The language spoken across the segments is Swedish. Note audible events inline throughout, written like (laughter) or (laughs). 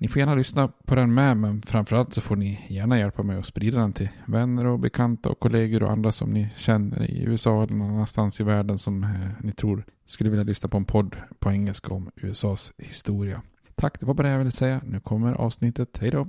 Ni får gärna lyssna på den med, men framförallt så får ni gärna hjälpa mig att sprida den till vänner och bekanta och kollegor och andra som ni känner i USA eller någon annanstans i världen som eh, ni tror skulle vilja lyssna på en podd på engelska om USAs historia. Tack, det var bara det jag ville säga. Nu kommer avsnittet. Hej då!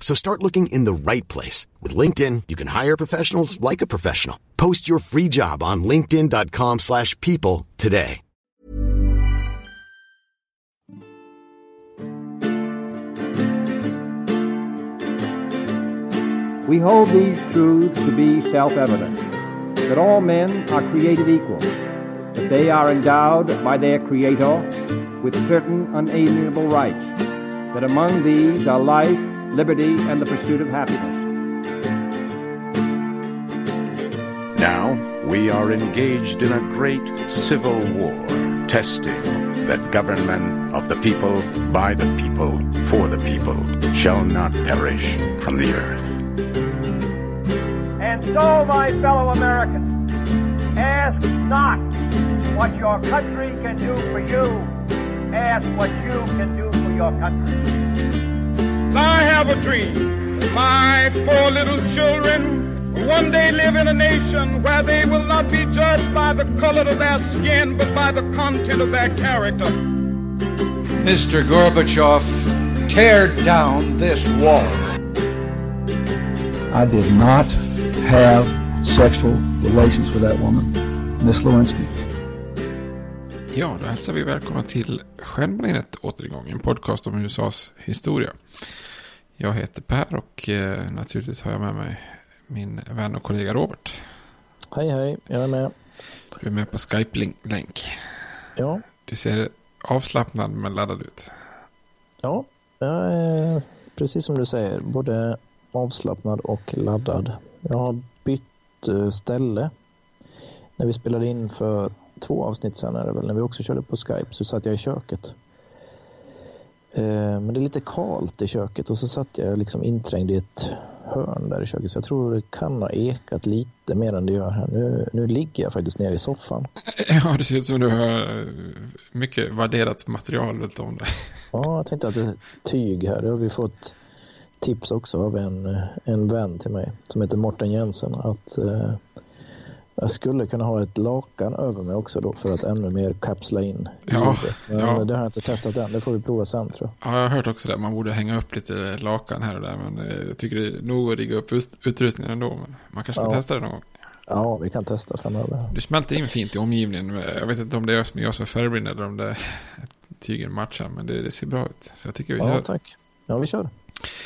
So start looking in the right place. With LinkedIn, you can hire professionals like a professional. Post your free job on linkedin.com slash people today. We hold these truths to be self-evident, that all men are created equal, that they are endowed by their Creator with certain unalienable rights, that among these are life, liberty, and the pursuit of happiness. Now we are engaged in a great civil war, testing that government of the people, by the people, for the people, shall not perish from the earth. And so, my fellow Americans, ask not what your country can do for you, ask what you can do for your country. I have a dream. My four little children will one day live in a nation where they will not be judged by the color of their skin, but by the content of their character. Mr. Gorbachev, tear down this wall. I did not have sexual relations with that woman, Miss Lewinsky. Ja, då hälsar vi välkomna till Stjärnbaneret återgång, en podcast om USAs historia. Jag heter Per och eh, naturligtvis har jag med mig min vän och kollega Robert. Hej hej, jag är med. Du är med på Skype-länk. Ja. Du ser avslappnad men laddad ut. Ja, jag är precis som du säger, både avslappnad och laddad. Jag har bytt eh, ställe. När vi spelade in för två avsnitt sen är det väl, när vi också körde på Skype så satt jag i köket. Eh, Men det är lite kalt i köket och så satt jag liksom inträngd i ett hörn där i köket. Så jag tror det kan ha ekat lite mer än det gör här. Nu, nu ligger jag faktiskt nere i soffan. (laughs) Ja, det ser ut som du har eh, mycket värderat material runt om dig. (laughs) Ja, jag tänkte att det är tyg här. Det har vi fått tips också av en, en vän till mig som heter Morten Jensen. Att eh, jag skulle kunna ha ett lakan över mig också då för att ännu mer kapsla in Ja. Men ja. det har jag inte testat än. Det får vi prova sen tror jag. Ja, jag har hört också det. Man borde hänga upp lite lakan här och där. Men eh, jag tycker det är nog att rigga upp ut- utrustningen ändå. Men man kanske Ja. testa det någon gång. Ja, vi kan testa framöver. Du smälter in fint i omgivningen. Jag vet inte om det är jag som jag som är färgblind eller om det är tygen matchar. Men det, det ser bra ut. Så jag tycker vi Ja, gör. tack. Ja, vi kör.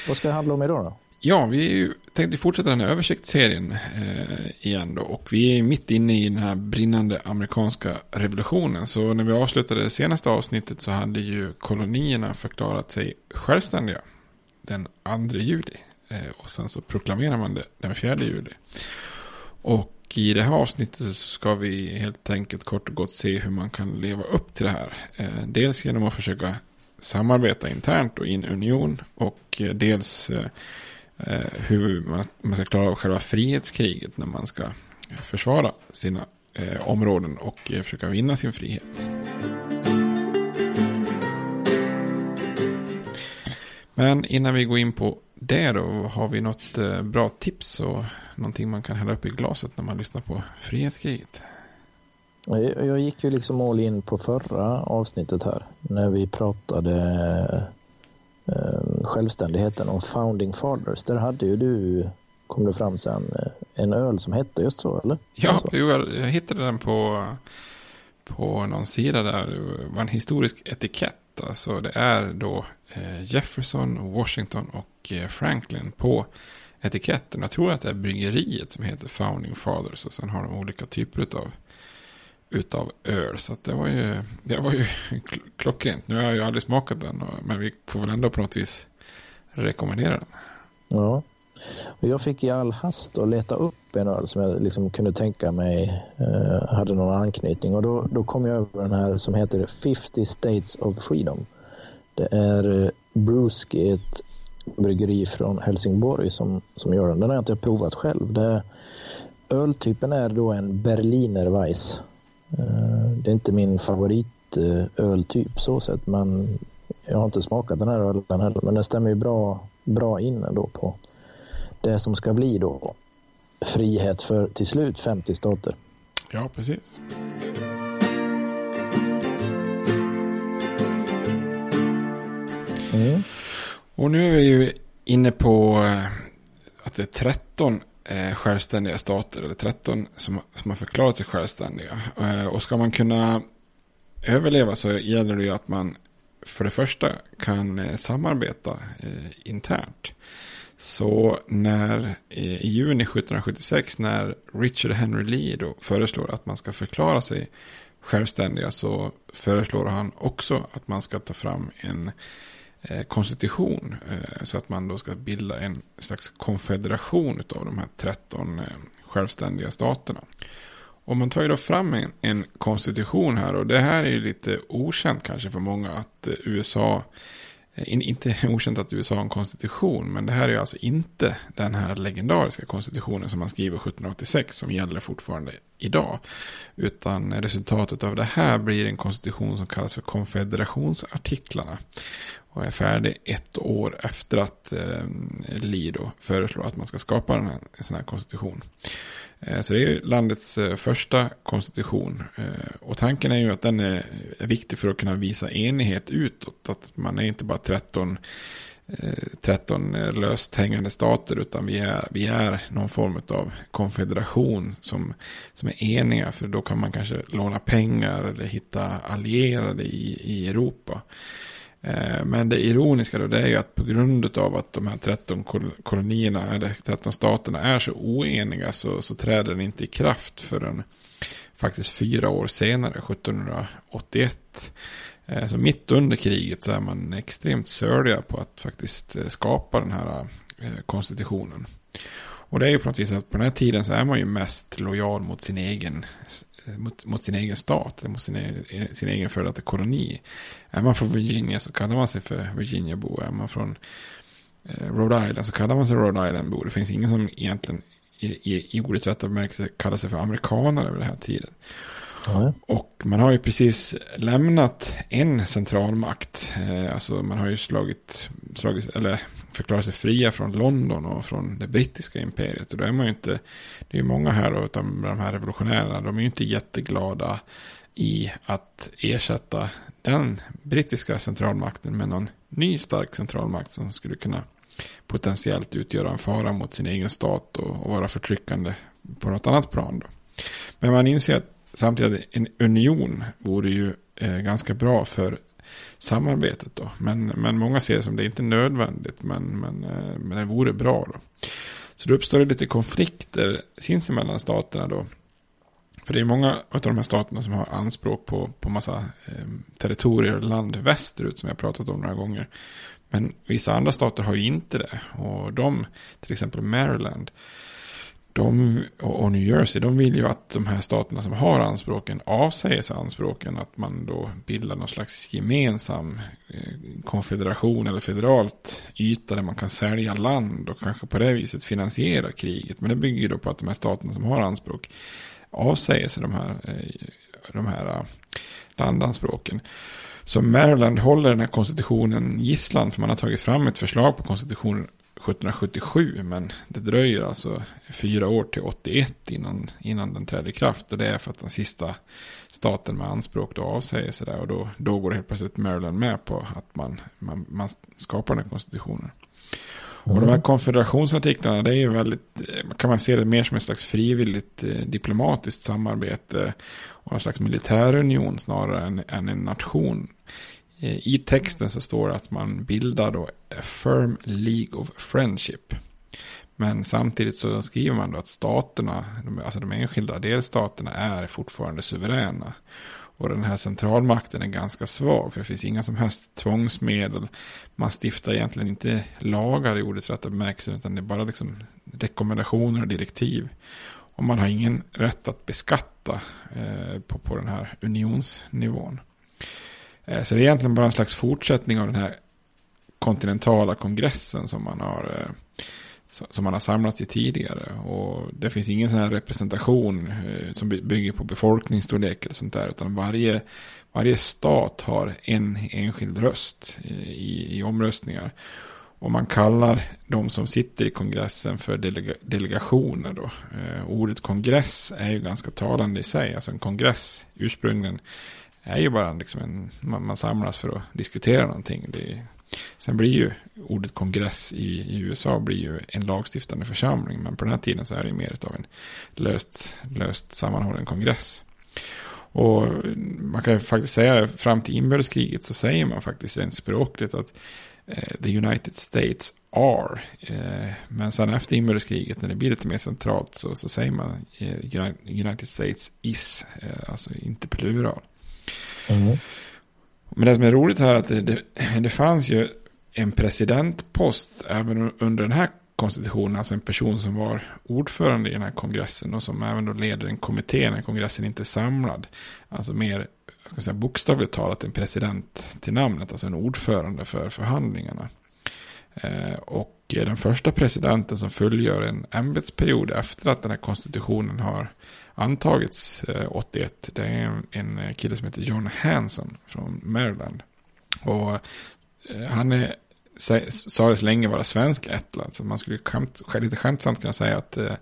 Vad ska det handla om idag då? Ja, vi tänkte fortsätta den här översiktsserien eh, igen då. Och vi är mitt inne i den här brinnande amerikanska revolutionen. Så när vi avslutade det senaste avsnittet så hade ju kolonierna förklarat sig självständiga. den 2 juli. Eh, och sen så proklamerar man det den 4 juli. Och i det här avsnittet så ska vi helt enkelt kort och gott se hur man kan leva upp till det här. Eh, dels genom att försöka samarbeta internt och i en union. Och eh, dels eh, Eh, hur man ska klara av själva frihetskriget när man ska försvara sina eh, områden och eh, försöka vinna sin frihet. Men innan vi går in på det då, har vi något bra tips och någonting man kan hälla upp i glaset när man lyssnar på Frihetskriget? Jag gick ju liksom all in på förra avsnittet här när vi pratade självständigheten om Founding Fathers. Där hade ju du, kom det fram sen, eh, en öl som hette just så, eller? Ja, så. jag hittade den på, på någon sida där. Det var en historisk etikett. Alltså det är då Eh, Jefferson, Washington och eh, Franklin på etiketten. Jag tror att det är bryggeriet som heter Founding Fathers. Och sen har de olika typer av utav öl. Så det var ju, det var ju klockrent. Nu har jag ju aldrig smakat den. Men vi får väl ändå på något vis rekommendera den. Ja. Och jag fick i all hast att leta upp en öl som jag liksom kunde tänka mig eh, hade någon anknytning. Och då, då kom jag över den här som heter 50 States of Freedom. Det är eh, ett bryggeri från Helsingborg som, som gör den. Den har jag inte provat själv. Det, öltypen är då en Berliner Weiss. Eh, det är inte min favoritöltyp så sett, men jag har inte smakat den här ölen heller. Men den stämmer ju bra, bra in ändå på det som ska bli då frihet för till slut 50 stater. Ja, precis. Mm. Och nu är vi ju inne på eh, att det är 13 eh, självständiga stater, eller 13 som, som har förklarat sig självständiga. Eh, och ska man kunna överleva så gäller det ju att man för det första kan eh, samarbeta eh, internt. Så när eh, i juni 1776 när Richard Henry Lee då föreslår att man ska förklara sig självständiga så föreslår han också att man ska ta fram en Eh, Eh, konstitution. Eh, så att man då ska bilda en slags konfederation av de här 13 eh, självständiga staterna. Och man tar ju då fram en, en, konstitution här och det här är ju lite okänt kanske för många att USA, inte (laughs) okänt att USA har en konstitution, men det här är ju alltså inte den här legendariska konstitutionen som man skriver 1786 som gäller fortfarande idag. Utan resultatet av det här blir en konstitution som kallas för konfederationsartiklarna och är färdig ett år efter att eh, Lido föreslår att man ska skapa en, en sån här konstitution. Eh, så det är landets eh, första konstitution. Eh, och tanken är ju att den är, är viktig för att kunna visa enighet utåt. Att man är inte bara 13 13 eh, eh, löst hängande stater utan vi är, vi är någon form av konfederation som, som är eniga för då kan man kanske låna pengar eller hitta allierade i, i Europa. Eh, men det ironiska då det är ju att på grund av att de här 13 kolonierna, eller 13 staterna är så oeniga så, så träder den inte i kraft förrän faktiskt fyra år senare, 1781. Eh, så mitt under kriget så är man extremt sörliga på att faktiskt eh, skapa den här konstitutionen. Och det är ju på något vis att på den här tiden så är man ju mest lojal mot sin egen mot, mot, sin egen stat, mot sin, egen, sin egen före detta koloni. Är man från Virginia så kallar man sig för Virginia-bo. Är man från eh, Rhode Island så kallar man sig Rhode Island-bo. Det finns ingen som egentligen i, i, i ordets rätta bemärkelse kallar sig för amerikaner över den här tiden. Mm. Och man har ju precis lämnat en centralmakt. Eh, alltså man har ju slagit, slagit eller förklara sig fria från London och från det brittiska imperiet. Och då är man ju inte, det är ju många här då, utan de här revolutionärerna, de är ju inte jätteglada i att ersätta den brittiska centralmakten med någon ny stark centralmakt som skulle kunna potentiellt utgöra en fara mot sin egen stat och, och vara förtryckande på något annat plan. Då. Men man inser att samtidigt en union vore ju eh, ganska bra för samarbetet då. Men, men många ser det som det är inte nödvändigt, men, men, eh, men det vore bra då. Så då uppstår det lite konflikter sinsemellan staterna då. För det är många av de här staterna som har anspråk på, på massa eh, territorier och land västerut som jag pratat om några gånger. Men vissa andra stater har ju inte det. Och de, till exempel Maryland, de, och New Jersey, de vill ju att de här staterna som har anspråken avsäger sig anspråken. Att man då bildar någon slags gemensam eh, konfederation eller federalt yta där man kan sälja land och kanske på det viset finansiera kriget. Men det bygger ju då på att de här staterna som har anspråk avsäger sig de här, eh, de här eh, landanspråken. Så Maryland håller den här konstitutionen gisslan för man har tagit fram ett förslag på konstitutionen 1777 men det dröjer alltså fyra år till 81 innan, innan den träder i kraft och det är för att den sista staten med anspråk då avsäger sig där och då, då går helt plötsligt Maryland med på att man, man, man skapar den konstitutionen. Och de här konfederationsartiklarna, det är ju väldigt, kan man se det mer som ett slags frivilligt eh, diplomatiskt samarbete och en slags militärunion snarare än, än en nation. Eh, I texten så står det att man bildar då a firm League of Friendship. Men samtidigt så skriver man då att staterna, alltså de enskilda delstaterna är fortfarande suveräna. Och den här centralmakten är ganska svag. För det finns inga som helst tvångsmedel. Man stiftar egentligen inte lagar i ordets rätta bemärkelse. Utan det är bara liksom rekommendationer och direktiv. Och man har ingen rätt att beskatta eh, på, på den här unionsnivån. Eh, så det är egentligen bara en slags fortsättning av den här kontinentala kongressen som man har eh, som man har samlats i tidigare. Och det finns ingen sån här representation eh, som bygger på befolkningsstorlek eller sånt där. Utan varje, varje stat har en enskild röst i, i omröstningar. Och man kallar de som sitter i kongressen för delega, delegationer då. Eh, ordet kongress är ju ganska talande i sig. Alltså en kongress ursprungligen är ju bara liksom en, man, man samlas för att diskutera någonting. Det, sen blir ju ordet kongress i, i, USA blir ju en lagstiftande församling. Men på den här tiden så är det mer av en löst, löst sammanhållen kongress. Och man kan ju faktiskt säga fram till inbördeskriget så säger man faktiskt rent språkligt att eh, the United States are. Eh, men sen efter inbördeskriget när det blir lite mer centralt så, så säger man eh, United States is, eh, alltså inte plural. Mm. Men det som är roligt här är att det, det, det fanns ju en presidentpost även under den här konstitutionen, alltså en person som var ordförande i den här kongressen och som även då leder en kommitté när kongressen inte är samlad. Alltså mer, ska säga, bokstavligt talat en president till namnet, alltså en ordförande för förhandlingarna. Eh, och den första presidenten som fullgör en ämbetsperiod efter att den här konstitutionen har antagits eh, 81. Det är en, kille som heter John Hanson från Maryland. Och eh, han är sades länge vara svensk ettland, Så man skulle skämt, lite skämtsamt kunna säga att eh,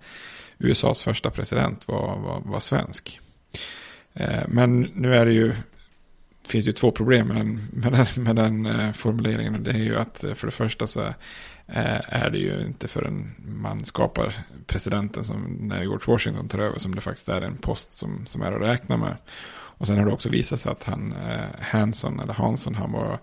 USAs första president var, var, var svensk. Eh, men nu är det ju, det finns ju två problem med den, med den, med den eh, formuleringen. Det är ju att eh, för det första så är det ju inte förrän man skapar presidenten som när George Washington tar över som det faktiskt är en post som, som är att räkna med. Och sen har det också visat sig att han, eh, Hanson, eller Hansson, han var...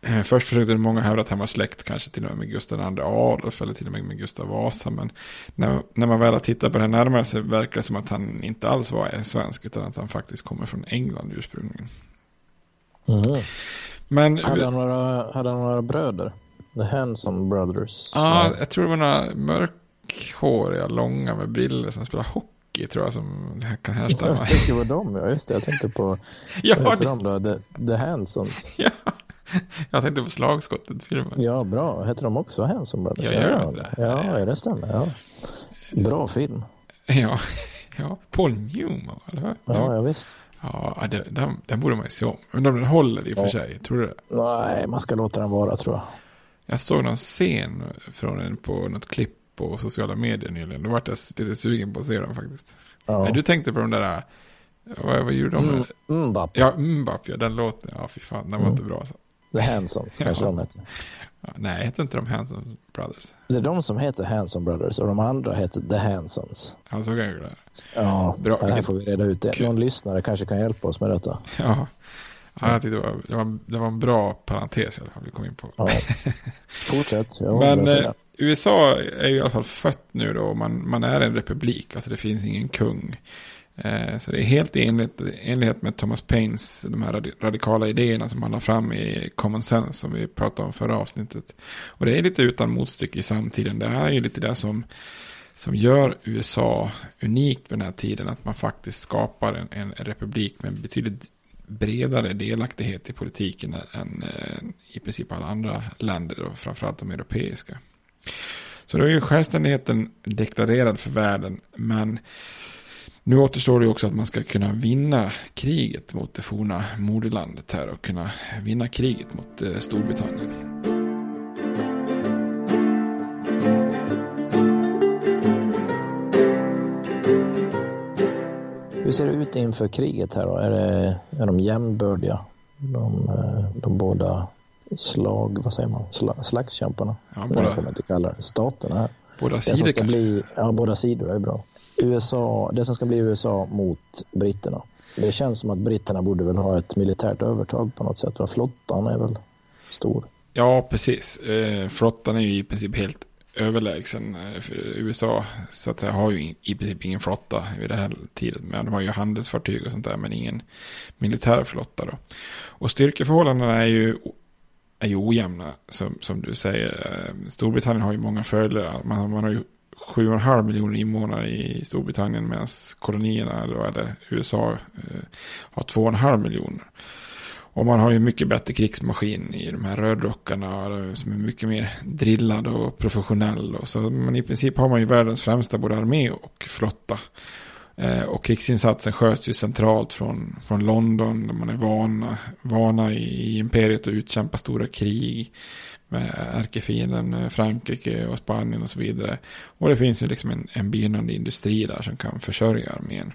Eh, först försökte många hävda att han var släkt kanske till och med med Gustav II Adolf eller till och med med Gustav Vasa. Men när, när man väl har tittat på det närmare så verkar det som att han inte alls var svensk utan att han faktiskt kommer från England ursprungligen. Mm. Men, hade, han några, hade han några bröder? The Hanson Brothers. Ja, jag tror det var några mörkhåriga, långa med briller som spelar hockey tror jag som kan härstämma. (laughs) Jag tänkte på dem, ja just det. Jag tänkte på, (laughs) ja, vad heter de då? The, The Hansons. (laughs) Ja, jag tänkte på slagskottet-filmen. Ja, bra. Heter de också Hanson Brothers? Ja, gör det. Ja, ja, det stämmer. Ja. Bra film. Ja, ja. Paul Newman, eller hur? Ja, ja visst. Ja, det, den, den borde man ju se om. Men om den håller i och för sig, tror du det? Nej, man ska låta den vara tror jag. Jag såg någon scen från den på något klipp på sociala medier nyligen. Då var jag lite sugen på att se den faktiskt. Ja. Nej, du tänkte på de där, vad, vad gjorde de? Mm, Mbap. Ja, Mbap, ja, den låten. Ja, fy fan, den mm. var inte bra. Så. Alltså. The Hansons kanske de heter. Ja, nej, heter inte de Hanson Brothers? Det är de som heter Hanson Brothers och de andra heter The Hansons. Han såg jag det. Ja, bra. det här får vi reda ut. Det. Någon lyssnare kanske kan hjälpa oss med detta. Ja, Ja, jag tyckte det var, det, var, det var en bra parentes i alla fall vi kom in på. Ja. (laughs) Fortsätt. Men eh, USA är ju i alla fall fött nu då. Man, man är en republik, alltså det finns ingen kung. Eh, så det är helt i enlighet, enlighet med Thomas Paines, de här radikala idéerna som han har fram i Common Sense som vi pratade om förra avsnittet. Och det är lite utan motstycke i samtiden. Det är ju lite det som, som gör USA unikt med den här tiden. Att man faktiskt skapar en, en republik med betydligt bredare delaktighet i politiken än eh, i princip alla andra länder och framförallt de europeiska. Så då är ju självständigheten deklarerad för världen men nu återstår det också att man ska kunna vinna kriget mot det forna moderlandet här och kunna vinna kriget mot eh, Storbritannien. Hur ser det ut inför kriget här då? Är, det, är de jämnbördiga? De, eh, de båda slag, vad säger man, Sla, slagskämparna? Ja, båda, jag kommer inte kalla det, staterna här. Båda sidor kanske? Bli, ja, båda sidor är bra. USA, det som ska bli USA mot britterna. Det känns som att britterna borde väl ha ett militärt övertag på något sätt. Va? Flottan är väl stor. Ja, precis. Eh, flottan är ju i princip helt överlägsen. Eh, USA så att säga, har ju i princip ingen flotta vid det här tiden. Men de har ju handelsfartyg och sånt där, men ingen militär flotta då. Och styrkeförhållandena är ju, är ju ojämna, som, som du säger. Eh, Storbritannien har ju många följare. Man, man har ju 7,5 miljoner invånare i Storbritannien medan kolonierna, då, eller USA, eh, har 2,5 miljoner. Och man har ju mycket bättre krigsmaskin i de här rödrockarna som är mycket mer drillad och professionell. Och så, men i princip har man ju världens främsta både armé och flotta. Eh, och krigsinsatsen sköts ju centralt från, från London där man är vana, vana i, i imperiet att utkämpa stora krig med ärkefienden eh, Frankrike och Spanien och så vidare. Och det finns ju liksom en, en begynnande industri där som kan försörja armén.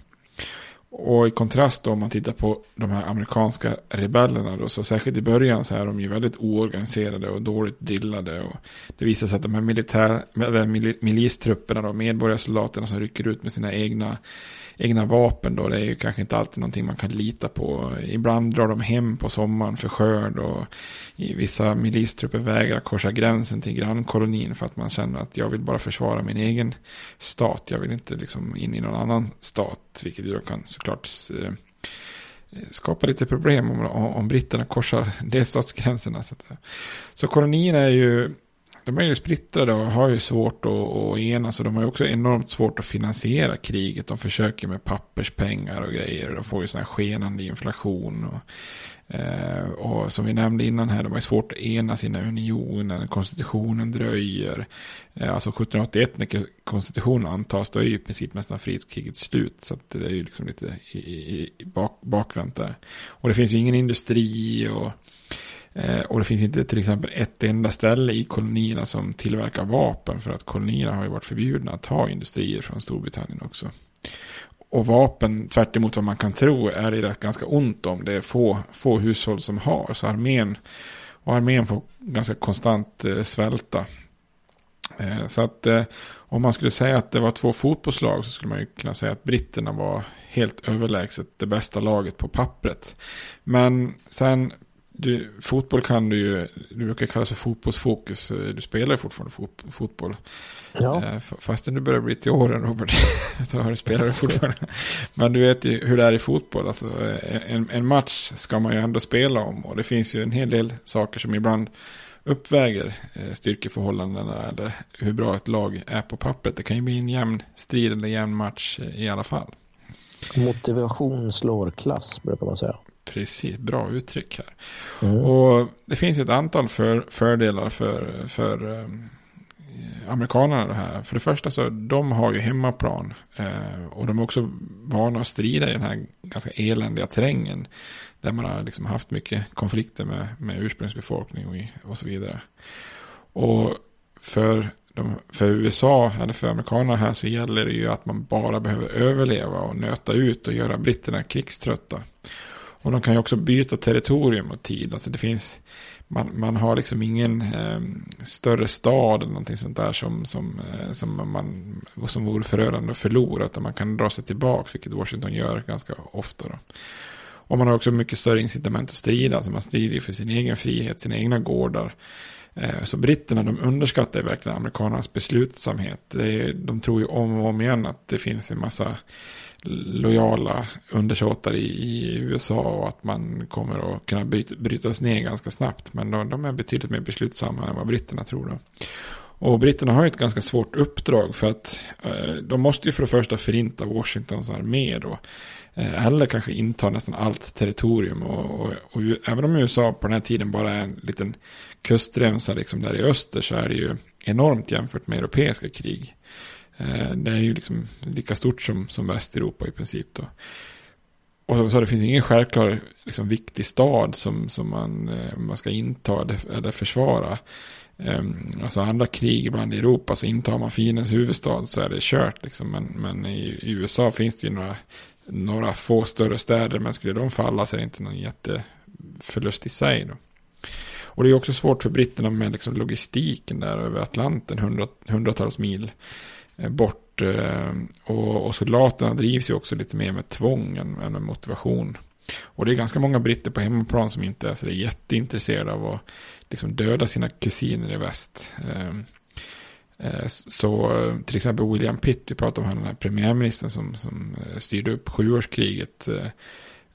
Och i kontrast då om man tittar på de här amerikanska rebellerna då, så särskilt i början så är de ju väldigt oorganiserade och dåligt drillade. Och det visar sig att de här militär, milistrupperna då, medborgarsoldaterna som rycker ut med sina egna egna vapen då. Det är ju kanske inte alltid någonting man kan lita på. Ibland drar de hem på sommaren för skörd och vissa milistrupper vägrar korsa gränsen till grannkolonin för att man känner att jag vill bara försvara min egen stat. Jag vill inte liksom in i någon annan stat, vilket ju då kan såklart eh, skapa lite problem om, om britterna korsar delstatsgränserna. Så, så kolonin är ju de är ju splittrade och har ju svårt att, att enas. Och de har ju också enormt svårt att finansiera kriget. De försöker med papperspengar och grejer. De får ju sån här skenande inflation. Och, eh, och som vi nämnde innan här, de har ju svårt att enas i unionen. Konstitutionen dröjer. Eh, alltså 1781 när konstitutionen antas, då är ju i princip nästan frihetskriget slut. Så det är ju liksom lite i, i, i bak, bakvänt där. Och det finns ju ingen industri och Eh, och det finns inte till exempel ett enda ställe i kolonierna som tillverkar vapen för att kolonierna har ju varit förbjudna att ha industrier från Storbritannien också. Och vapen, tvärt vad man kan tro, är det rätt ganska ont om. Det är få, få hushåll som har. Så armén, och armén får ganska konstant eh, svälta. Eh, så att eh, om man skulle säga att det var två fotbollslag så skulle man ju kunna säga att britterna var helt överlägset det bästa laget på pappret. Men sen du, fotboll kan du ju, du brukar kallas för fotbollsfokus. Du spelar ju fortfarande fot, fotboll. Ja. Eh, fastän du börjar bli till åren Robert, (laughs) så har du spelat (laughs) fortfarande. Men du vet ju hur det är i fotboll. Alltså, en, en match ska man ju ändå spela om. Och det finns ju en hel del saker som ibland uppväger eh, styrkeförhållandena eller hur bra ett lag är på pappret. Det kan ju bli en jämn strid eller jämn match i alla fall. Motivation slår klass brukar man säga. Precis, bra uttryck här. Mm. Och det finns ju ett antal för, fördelar för, för um, amerikanerna det här. För det första så de har ju hemmaplan. Eh, och de är också vana att strida i den här ganska eländiga terrängen. Där man har liksom haft mycket konflikter med, med ursprungsbefolkning och, och så vidare. Och för, de, för USA, eller för amerikanerna här, så gäller det ju att man bara behöver överleva och nöta ut och göra britterna krigströtta. Och de kan ju också byta territorium och tid. Alltså det finns, man, man har liksom ingen eh, större stad eller någonting sånt där som, som, eh, som, man, som vore förödande att förlora. Utan man kan dra sig tillbaka, vilket Washington gör ganska ofta. Då. Och man har också mycket större incitament att strida. Alltså man strider för sin egen frihet, sina egna gårdar. Eh, så britterna de underskattar verkligen amerikanernas beslutsamhet. de tror ju om och om igen att det finns en massa lojala undersåtar i, i, USA och att man kommer att kunna bryt, brytas ner ganska snabbt. Men de, de, är betydligt mer beslutsamma än vad britterna tror. Då. Och britterna har ju ett ganska svårt uppdrag för att eh, de måste ju för det första förinta Washingtons armé då. Eh, eller kanske inta nästan allt territorium. Och, och, och, även om USA på den här tiden bara är en liten kustremsa liksom där i öster så är det ju enormt jämfört med europeiska krig. Eh, det är ju liksom lika stort som, som Västeuropa i princip då. Och så det finns ingen självklar liksom, viktig stad som, som man, eh, man ska inta eller, eller försvara. Um, alltså andra krig ibland i Europa så intar man fiendens huvudstad så är det kört. Liksom. Men, men i, i, USA finns det ju några, några få större städer. Men skulle de falla så är det inte någon jätteförlust i sig. Då. Och det är också svårt för britterna med liksom logistiken där över Atlanten, hundratals mil Eh, bort. Eh, och, och soldaterna drivs ju också lite mer med tvång än, än med motivation. Och det är ganska många britter på hemmaplan som inte är så jätteintresserade av att liksom döda sina kusiner i väst. Ehm, eh, så till exempel William Pitt, vi pratade om han den här premiärministern som, som styrde upp sjuårskriget.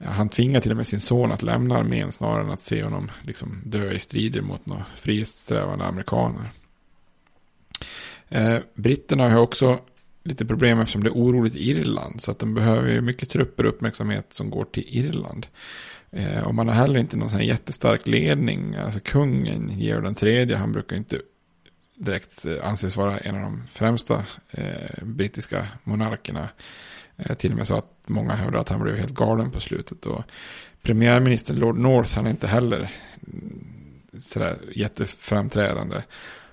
Han tvingade till och med sin son att lämna armén snarare än att se honom liksom dö i strider mot några frihetssträvande amerikaner. Eh, britterna har också lite problem eftersom det är oroligt i Irland. Så att de behöver mycket trupper och uppmärksamhet som går till Irland. Eh, och man har heller inte någon sån här jättestark ledning. Alltså kungen, Georg den tredje, han brukar inte direkt eh, anses vara en av de främsta eh, brittiska monarkerna. Eh, till och med så att många hävdar att han blev helt galen på slutet. Och premiärminister Lord North, han är inte heller mm, sådär jätteframträdande.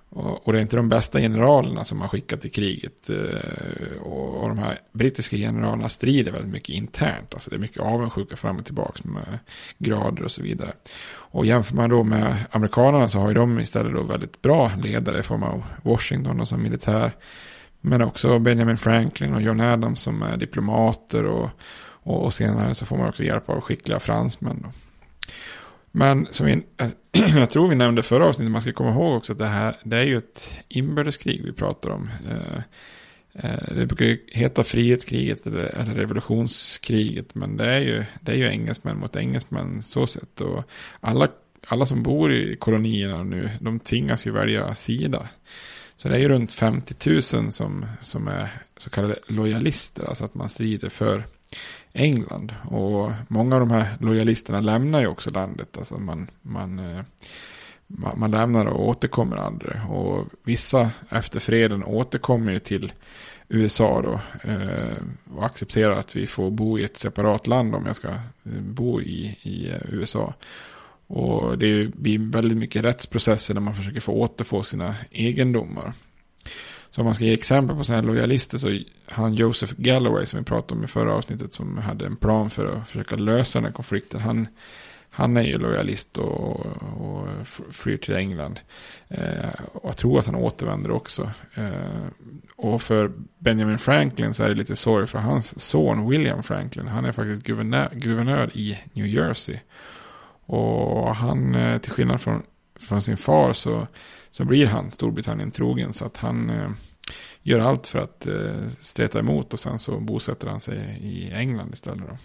Och, och, det är inte de bästa generalerna som har skickat till kriget. Eh, och, och, de här brittiska generalerna strider väldigt mycket internt. Alltså det är mycket avundsjuka fram och tillbaka med grader och så vidare. Och jämför man då med amerikanerna så har ju de istället då väldigt bra ledare i form av Washington och som militär. Men också Benjamin Franklin och John Adams som är diplomater och, och, och senare så får man också hjälp av skickliga fransmän. Då. Men som vi, (clears throat) jag tror vi nämnde förra avsnittet, man ska komma ihåg också att det här, det är ju ett inbördeskrig vi pratar om. Eh, eh, det brukar ju heta frihetskriget eller, eller revolutionskriget, men det är ju, det är ju engelsmän mot engelsmän så sett. Och alla, alla som bor i kolonierna nu, de tvingas ju välja sida. Så det är ju runt 50 000 som, som är så kallade lojalister, alltså att man strider för England. Och många av de här lojalisterna lämnar ju också landet. Alltså man, man, eh, man lämnar och återkommer aldrig. Och vissa efter freden återkommer ju till USA då. Eh, och accepterar att vi får bo i ett separat land om jag ska eh, bo i, i USA. Och det blir väldigt mycket rättsprocesser när man försöker få återfå sina egendomar. Så om man ska ge exempel på sådana här lojalister så han Joseph Galloway som vi pratade om i förra avsnittet som hade en plan för att försöka lösa den här konflikten. Han, han är ju lojalist och, och flyr till England. Eh, och jag tror att han återvänder också. Eh, och för Benjamin Franklin så är det lite sorg för hans son William Franklin. Han är faktiskt guvernör, guvernör i New Jersey. Och han, eh, till skillnad från, från sin far så, så blir han Storbritannien trogen. Så att han eh, gör allt för att eh, streta emot och sen så bosätter han sig i England istället. Då.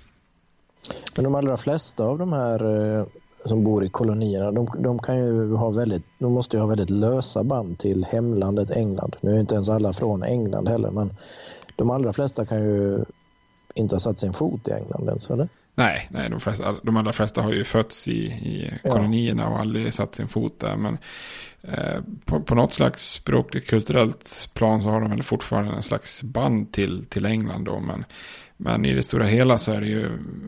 Men de allra flesta av de här eh, som bor i kolonierna, de, de, kan ju ha väldigt, de måste ju ha väldigt lösa band till hemlandet England. Nu är inte ens alla från England heller, men de allra flesta kan ju inte ha satt sin fot i England ens, eller? Nej, nej de, flesta, de allra flesta har ju fötts i, i kolonierna och aldrig satt sin fot där. Men Eh, på, på något slags språkligt kulturellt plan så har de väl fortfarande en slags band till, till England då. Men, men i det stora hela så är det ju,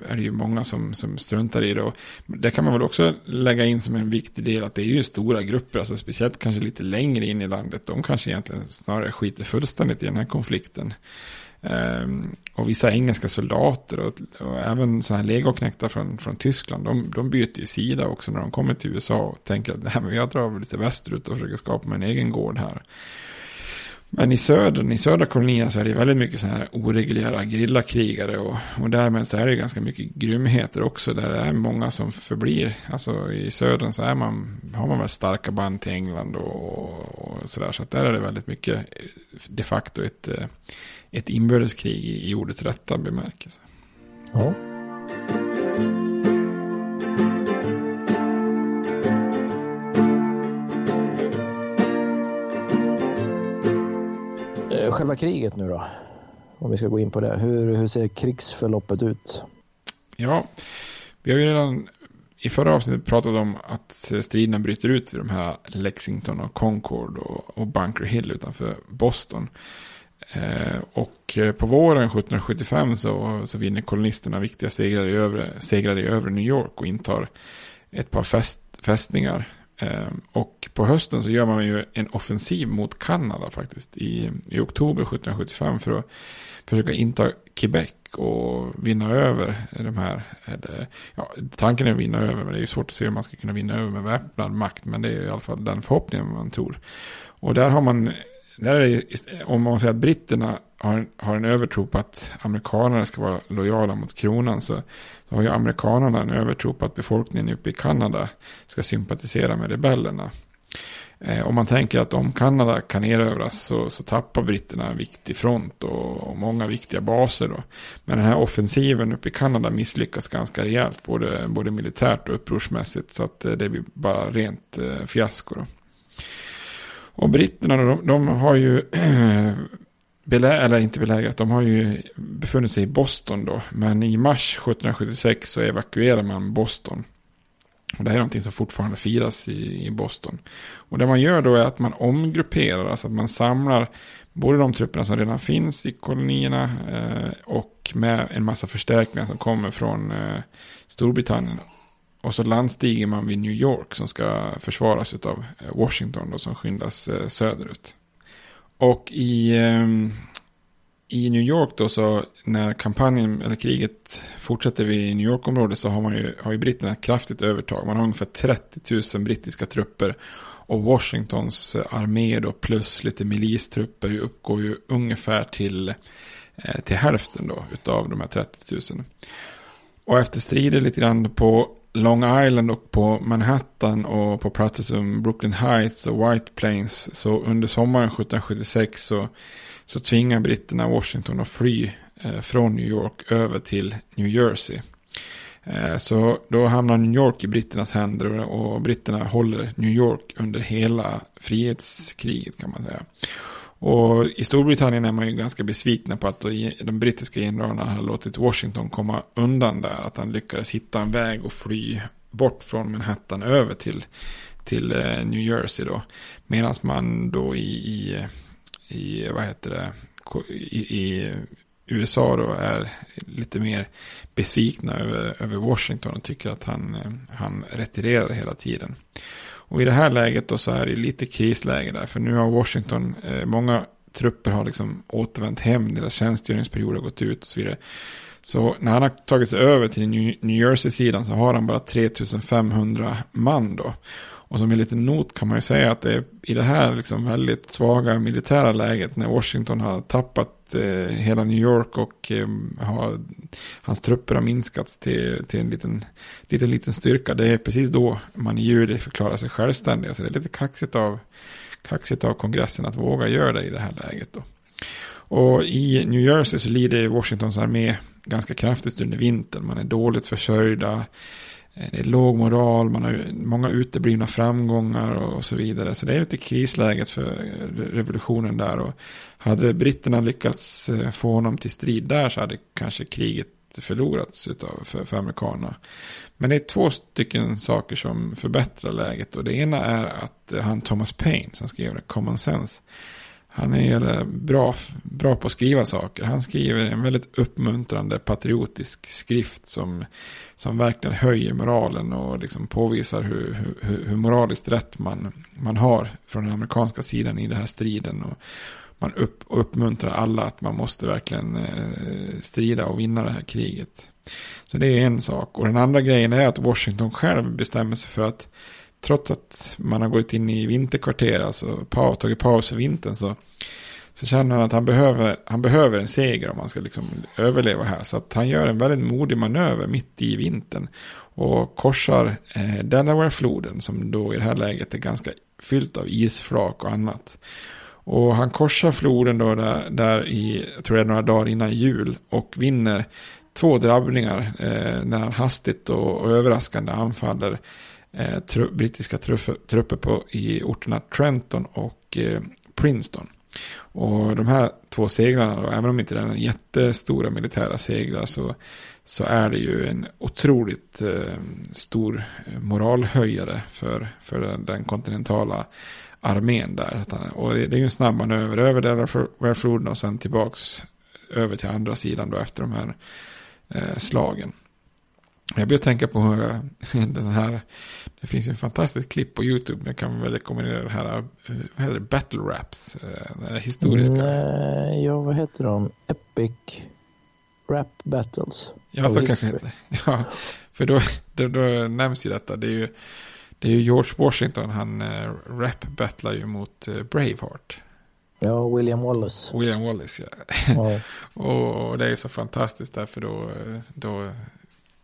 är det ju många som, som struntar i det. Och det kan man väl också lägga in som en viktig del att det är ju stora grupper, alltså speciellt kanske lite längre in i landet. De kanske egentligen snarare skiter fullständigt i den här konflikten. Ehm, och vissa engelska soldater och, och även så här legoknektar från, från Tyskland, de, de byter ju sida också när de kommer till USA och tänker att Nej, men jag drar lite västerut och försöker skapa mig en egen gård här. Men i södern, i södra kolonierna så är det väldigt mycket så här oreguljära grillakrigare och, och därmed så är det ganska mycket grymheter också där det är många som förblir. Alltså i södern så är man, har man väl starka band till England och, och sådär. Så att där är det väldigt mycket eh, de facto ett, eh, ett inbördeskrig i ordets rätta bemärkelse. Ja. själva kriget nu då? Om vi ska gå in på det. Hur, hur ser krigsförloppet ut? Ja, vi har ju redan i förra avsnittet pratat om att striderna bryter ut vid de här Lexington och Concord och, och Bunker Hill utanför Boston. Eh, och eh, på våren 1775 så, så vinner kolonisterna viktiga segrar i, övre, segrar i övre New York och intar ett par fäst, fästningar eh, och på hösten så gör man ju en offensiv mot Kanada faktiskt i, i oktober 1775 för att försöka inta Quebec och vinna över de här. Eller, ja, tanken är att vinna över men det är ju svårt att se hur man ska kunna vinna över med väpnad makt men det är i alla fall den förhoppningen man tror. Och där har man där är det, om man säger att britterna har, har en övertro på att amerikanerna ska vara lojala mot kronan så, så har ju amerikanerna en övertro på att befolkningen uppe i Kanada ska sympatisera med rebellerna. Eh, om man tänker att om Kanada kan erövras så, så tappar britterna en viktig front och, och, många viktiga baser. Då. Men den här offensiven uppe i Kanada misslyckas ganska rejält både, både militärt och upprorsmässigt så att eh, det blir bara rent eh, fiasko. Då. Och britterna de, de har ju (clears throat) belä, eller inte belägrat, de har ju befunnit sig i Boston då. Men i mars 1776 så evakuerar man Boston. Och det här är någonting som fortfarande firas i, i Boston. Och det man gör då är att man omgrupperar, alltså att man samlar både de trupperna som redan finns i kolonierna eh, och med en massa förstärkningar som kommer från eh, Storbritannien och så landstiger man vid New York som ska försvaras av eh, Washington då, som skyndas eh, söderut. Och i, ehm, i New York då så när kampanjen eller kriget fortsätter vid New York-området så har man ju, har ju britterna ett kraftigt övertag. Man har ungefär 30 000 brittiska trupper och Washingtons eh, armé då plus lite milistrupper uppgår ju ungefär till, till hälften då utav de här 30 000. Och efter strider lite grann på Long Island och på Manhattan och på platser som Brooklyn Heights och White Plains. Så under sommaren 1776 så, så tvingar britterna Washington att fly eh, från New York över till New Jersey. Eh, så då hamnar New York i britternas händer och, och britterna håller New York under hela frihetskriget kan man säga. Och i Storbritannien är man ju ganska besvikna på att de brittiska generalerna har låtit Washington komma undan där. Att han lyckades hitta en väg och fly bort från Manhattan över till, till eh, New Jersey då. Medan man då i, i, i vad heter det, i, i USA då är lite mer besvikna över, över Washington och tycker att han, eh, han retirerar hela tiden. Och i det här läget då så är det lite krisläge där. För nu har Washington, eh, många trupper har liksom återvänt hem. Deras tjänstgöringsperiod har gått ut och så vidare. Så när han har tagit sig över till New Jersey-sidan så har han bara 3500 man då. Och som en liten not kan man ju säga att det är i det här liksom väldigt svaga militära läget när Washington har tappat eh, hela New York och eh, hans trupper har minskats till, till en liten, liten, liten styrka. Det är precis då man i juli förklarar sig självständiga. Så det är lite kaxigt av, kaxigt av kongressen att våga göra det i det här läget då. Och i New Jersey så lider Washingtons armé ganska kraftigt under vintern. Man är dåligt försörjda. Eh, det är låg moral, man har många uteblivna framgångar och så vidare. Så det är lite krisläget för revolutionen där. Och hade britterna lyckats eh, få honom till strid där så hade kanske kriget förlorats utav, för, för amerikanerna. Men det är två stycken saker som förbättrar läget. Och det ena är att eh, han Thomas Paine som skrev det, Common Sense han är bra, bra på att skriva saker. Han skriver en väldigt uppmuntrande patriotisk skrift som, som verkligen höjer moralen och liksom påvisar hur, hur, hur moraliskt rätt man, man har från den amerikanska sidan i den här striden. Och man upp, uppmuntrar alla att man måste verkligen eh, strida och vinna det här kriget. Så det är en sak. Och den andra grejen är att Washington själv bestämmer sig för att trots att man har gått in i vinterkvarter, alltså tagit paus för vintern, så, så känner han att han behöver, han behöver en seger om han ska liksom överleva här. Så att han gör en väldigt modig manöver mitt i vintern och korsar eh, Delaware-floden som då i det här läget är ganska fyllt av isflak och annat. Och han korsar floden då där, där i, jag tror det är några dagar innan jul och vinner två drabbningar eh, när han hastigt och, och överraskande anfaller eh, tru, brittiska trupper, trupper på, i orterna Trenton och eh, Princeton. Och de här två segrarna, då, även om inte det är jättestora militära segrar, så, så är det ju en otroligt eh, stor eh, moralhöjare för, för den, den kontinentala armén där. Och det, det är ju en snabb manöver över Delawarefloden och sen tillbaks över till andra sidan då efter de här eh, slagen. Jag börjar tänka på eh, (laughs) den här, det finns en fantastisk klipp på YouTube, jag kan väl rekommendera det här, eh, vad heter det, Battle Raps, eh, den historiska. Nej, ja vad heter de? Epic Rap Battles. Ja, så kanske det heter. (laughs) Ja, för då, då, då nämns ju detta, det är ju, det är ju George Washington, han rap-battlar ju mot Braveheart. Ja, William Wallace. William Wallace, ja. ja. (laughs) och, och, det är så fantastiskt därför då, då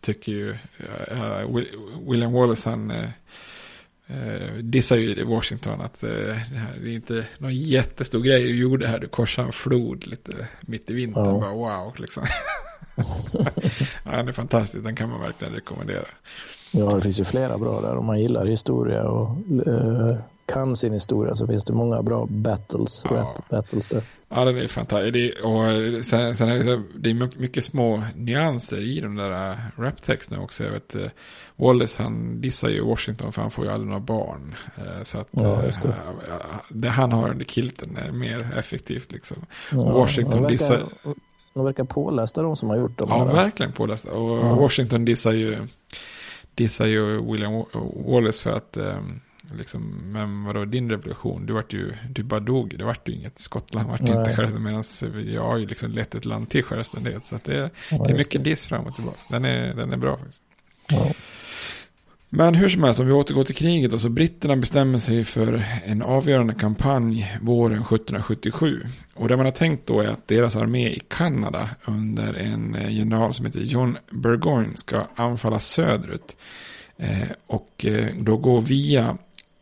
tycker ju uh, William Wallace han uh, dissar ju Washington att uh, det, här, det är inte någon jättestor grej du gjorde här. Du korsade en flod lite mitt i vintern. Ja. Bara, wow, liksom. (laughs) ja, det är fantastiskt. Den kan man verkligen rekommendera. Ja, det finns ju flera bra där. Om man gillar historia och kan sin historia så finns det många bra battles, ja. rap battles där. Ja, det är fantastiskt. Det är, och sen, sen är det, det är mycket små nyanser i de där äh, raptexterna också. Jag vet, äh, Wallace han dissar ju Washington för han får ju aldrig några barn. Så att ja, det. det. han har under kilten är mer effektivt liksom. Ja, Washington verkar, dissar... De verkar pålästa de som har gjort dem. Ja, verkligen pålästa. Och. Washington dissar ju, dissar ju William Wallace för att um, Liksom, men vadå, din revolution, du, vart ju, du bara dog, det vart ju inget. Skottland vart ju inte självständigt, medan jag har ju liksom lett ett land till självständighet. Så det, ja, det är mycket diss fram och tillbaka. Den är, den är bra faktiskt. Ja. Men hur som helst, om vi återgår till kriget, då, så britterna bestämmer sig för en avgörande kampanj våren 1777. Och det man har tänkt då är att deras armé i Kanada under en eh, general som heter John Burgoyne ska anfalla söderut. Eh, och eh, då gå via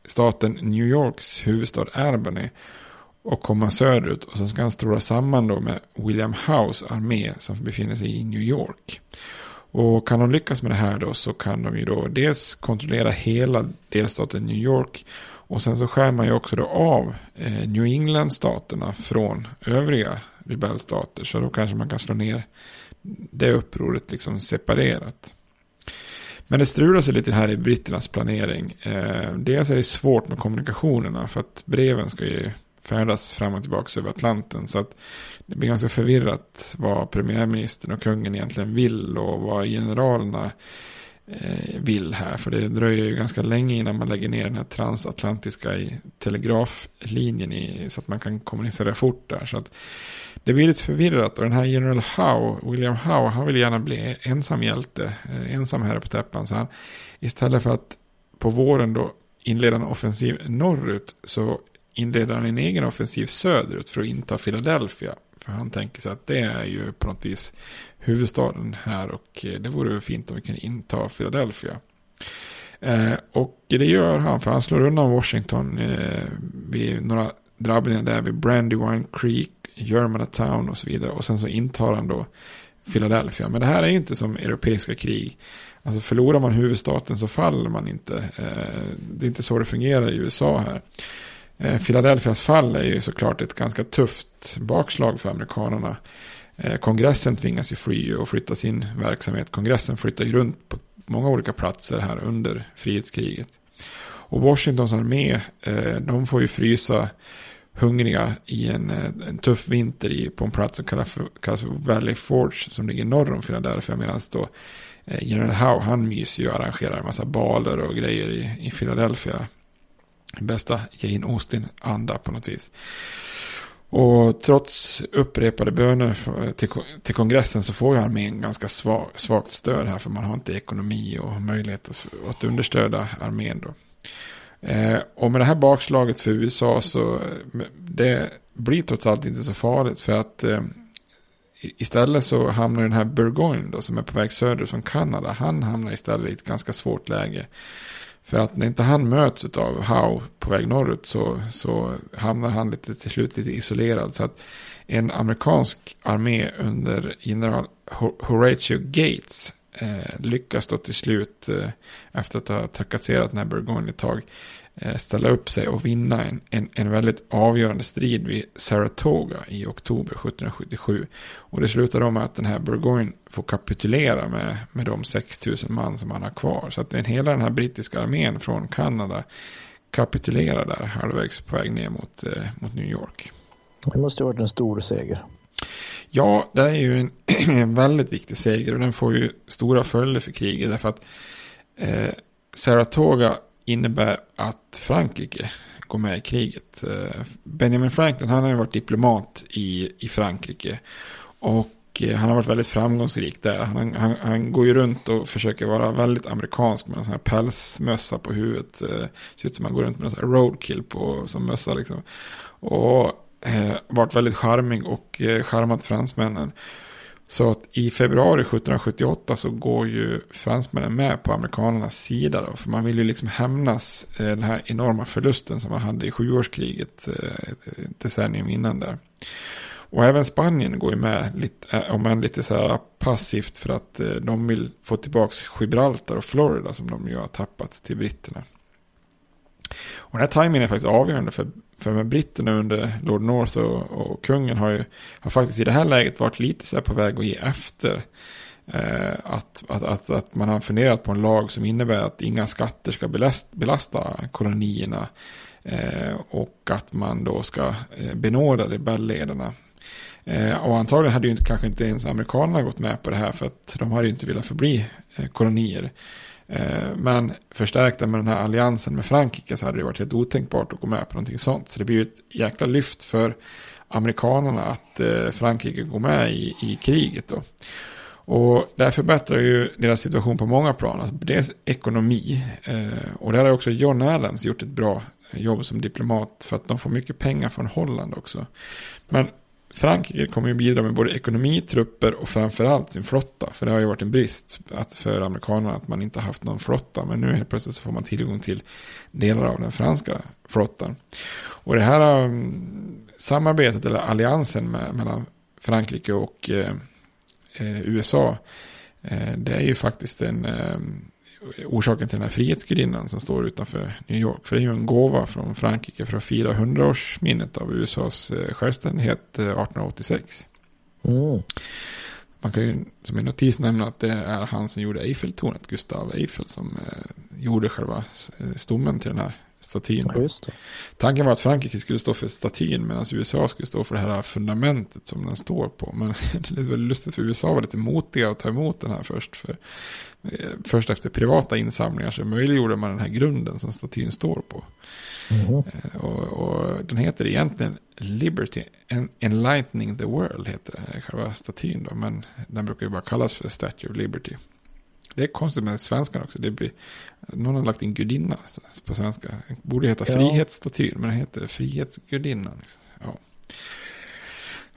staten New Yorks huvudstad Albany och komma söderut. Och sen ska han stråla samman då med William Howes armé som befinner sig i New York. Och kan de lyckas med det här då så kan de ju då dels kontrollera hela delstaten New York. Och sen så skär man ju också då av eh, New England-staterna från övriga rebellstater. Så då kanske man kan slå ner det upproret liksom separerat. Men det strular sig lite här i britternas planering. Eh, dels är det svårt med kommunikationerna för att breven ska ju färdas fram och tillbaka över Atlanten. Så att det blir ganska förvirrat vad premiärministern och kungen egentligen vill och vad generalerna eh, vill här. För det dröjer ju ganska länge innan man lägger ner den här transatlantiska telegraflinjen i, så att man kan kommunicera fort där. Så att det blir lite förvirrat och den här general Howe, William Howe, han vill gärna bli ensam hjälte, eh, ensam herre på täppan. Så han, istället för att på våren då inleda en offensiv norrut så inleder han en egen offensiv söderut för att inta Philadelphia. För han tänker sig att det är ju på något vis huvudstaden här och eh, det vore fint om vi kunde inta Philadelphia. Eh, och det gör han för han slår undan Washington eh, vid några drabbningar där vid Brandywine Creek, Germanatown och så vidare. Och sen så intar han då Philadelphia. Men det här är ju inte som europeiska krig. Alltså förlorar man huvudstaten så faller man inte. Eh, det är inte så det fungerar i USA här. Eh, Philadelphias fall är ju såklart ett ganska tufft bakslag för amerikanerna. Eh, kongressen tvingas ju fly och flytta sin verksamhet. Kongressen flyttar ju runt på många olika platser här under frihetskriget. Och Washingtons armé, de får ju frysa hungriga i en, eh, en tuff vinter i, på en plats som kallas för, kallas för Valley Forge som ligger norr om Philadelphia medan då eh, General Howe han myser ju och arrangerar en massa baler och grejer i, i Philadelphia. Bästa Jane Austen-anda på något vis. Och trots upprepade böner till, till kongressen så får ju armén ganska svag, svagt stöd här för man har inte ekonomi och möjlighet att, att understöda armén då. Eh, och med det här bakslaget för USA så eh, det blir trots allt inte så farligt för att eh, istället så hamnar den här Burgoyne då som är på väg söderut från Kanada. Han hamnar istället i ett ganska svårt läge. För att när inte han möts av Howe på väg norrut så, så hamnar han lite, till slut lite isolerad. Så att en amerikansk armé under general Horatio Gates eh, lyckas då till slut eh, efter att ha trakasserat den här Burgoyne ett tag Eh, ställa upp sig och vinna en, en, en väldigt avgörande strid vid Saratoga i oktober 1777. Och det slutar då med att den här Burgoyne får kapitulera med, med de 6000 man som han har kvar. Så att den, hela den här brittiska armén från Kanada kapitulerar där halvvägs på väg ner mot, eh, mot New York. Det måste ha varit en stor seger. Ja, det är ju en, en (clears throat) väldigt viktig seger och den får ju stora följder för kriget. Därför att eh, Saratoga innebär att Frankrike går med i kriget. Eh, Benjamin Franklin han har ju varit diplomat i, i Frankrike. Och eh, han har varit väldigt framgångsrik där. Han, han, han går ju runt och försöker vara väldigt amerikansk med en sån här pälsmössa på huvudet. Eh, ser ut som han går runt med en sån här roadkill på, som mössa liksom. Och eh, varit väldigt charmig och eh, charmat fransmännen. Så att i februari 1778 så går ju fransmännen med på amerikanernas sida. Då, för man vill ju liksom hämnas eh, den här enorma förlusten som man hade i sjuårskriget eh, ett decennium innan där. Och även Spanien går ju med, lite, eh, om än lite så här passivt för att eh, de vill få tillbaka Gibraltar och Florida som de ju har tappat till britterna. Och den här tajmingen är faktiskt avgörande för, för med britterna under Lord North och, och kungen har ju har faktiskt i det här läget varit lite så här på väg att ge efter. Eh, att, att, att, att, man har funderat på en lag som innebär att inga skatter ska belasta, belasta kolonierna. Eh, och att man då ska eh, benåda rebellledarna. Eh, och antagligen hade ju inte, kanske inte ens amerikanerna gått med på det här för att de hade ju inte velat förbli eh, kolonier. Eh, men förstärkta med den här alliansen med Frankrike så hade det varit helt otänkbart att gå med på någonting sånt. Så det blir ju ett jäkla lyft för amerikanerna att eh, Frankrike går med i, i kriget. Då. Och det här förbättrar ju deras situation på många plan. Alltså dels ekonomi. Eh, och där har också John Adams gjort ett bra jobb som diplomat. För att de får mycket pengar från Holland också. Men Frankrike kommer ju bidra med både ekonomi, trupper och framförallt sin flotta. För det har ju varit en brist att för amerikanerna att man inte haft någon flotta. Men nu helt plötsligt så får man tillgång till delar av den franska flottan. Och det här um, samarbetet eller alliansen med, mellan Frankrike och eh, eh USA. Eh, det är ju faktiskt en eh, orsaken till den här frihetsgudinnan som står utanför New York. För det är ju en gåva från Frankrike för att fira 100-årsminnet av USAs eh, självständighet 1886. Eh, mm. Man kan ju som en notis nämna att det är han som gjorde Eiffeltornet, Gustav Eiffel, som eh, gjorde själva stommen till den här statyn. Ja, Tanken var att Frankrike skulle stå för statyn medan USA skulle stå för det här fundamentet som den står på. Men (laughs) det är väldigt lustigt för USA var lite motiga att ta emot den här först. För Eh, först efter privata insamlingar så möjliggjorde man den här grunden som statyn står på. Mm. Och, och, den heter egentligen Liberty Enlightening the World heter det, själva statyn då. Men den brukar ju bara kallas för Statue of Liberty. Det är konstigt med svenskan också. Det blir, någon har lagt in gudinna på svenska. Det borde heta ja. frihetsstatyn, men den heter frihetsgudinnan. Liksom. Ja.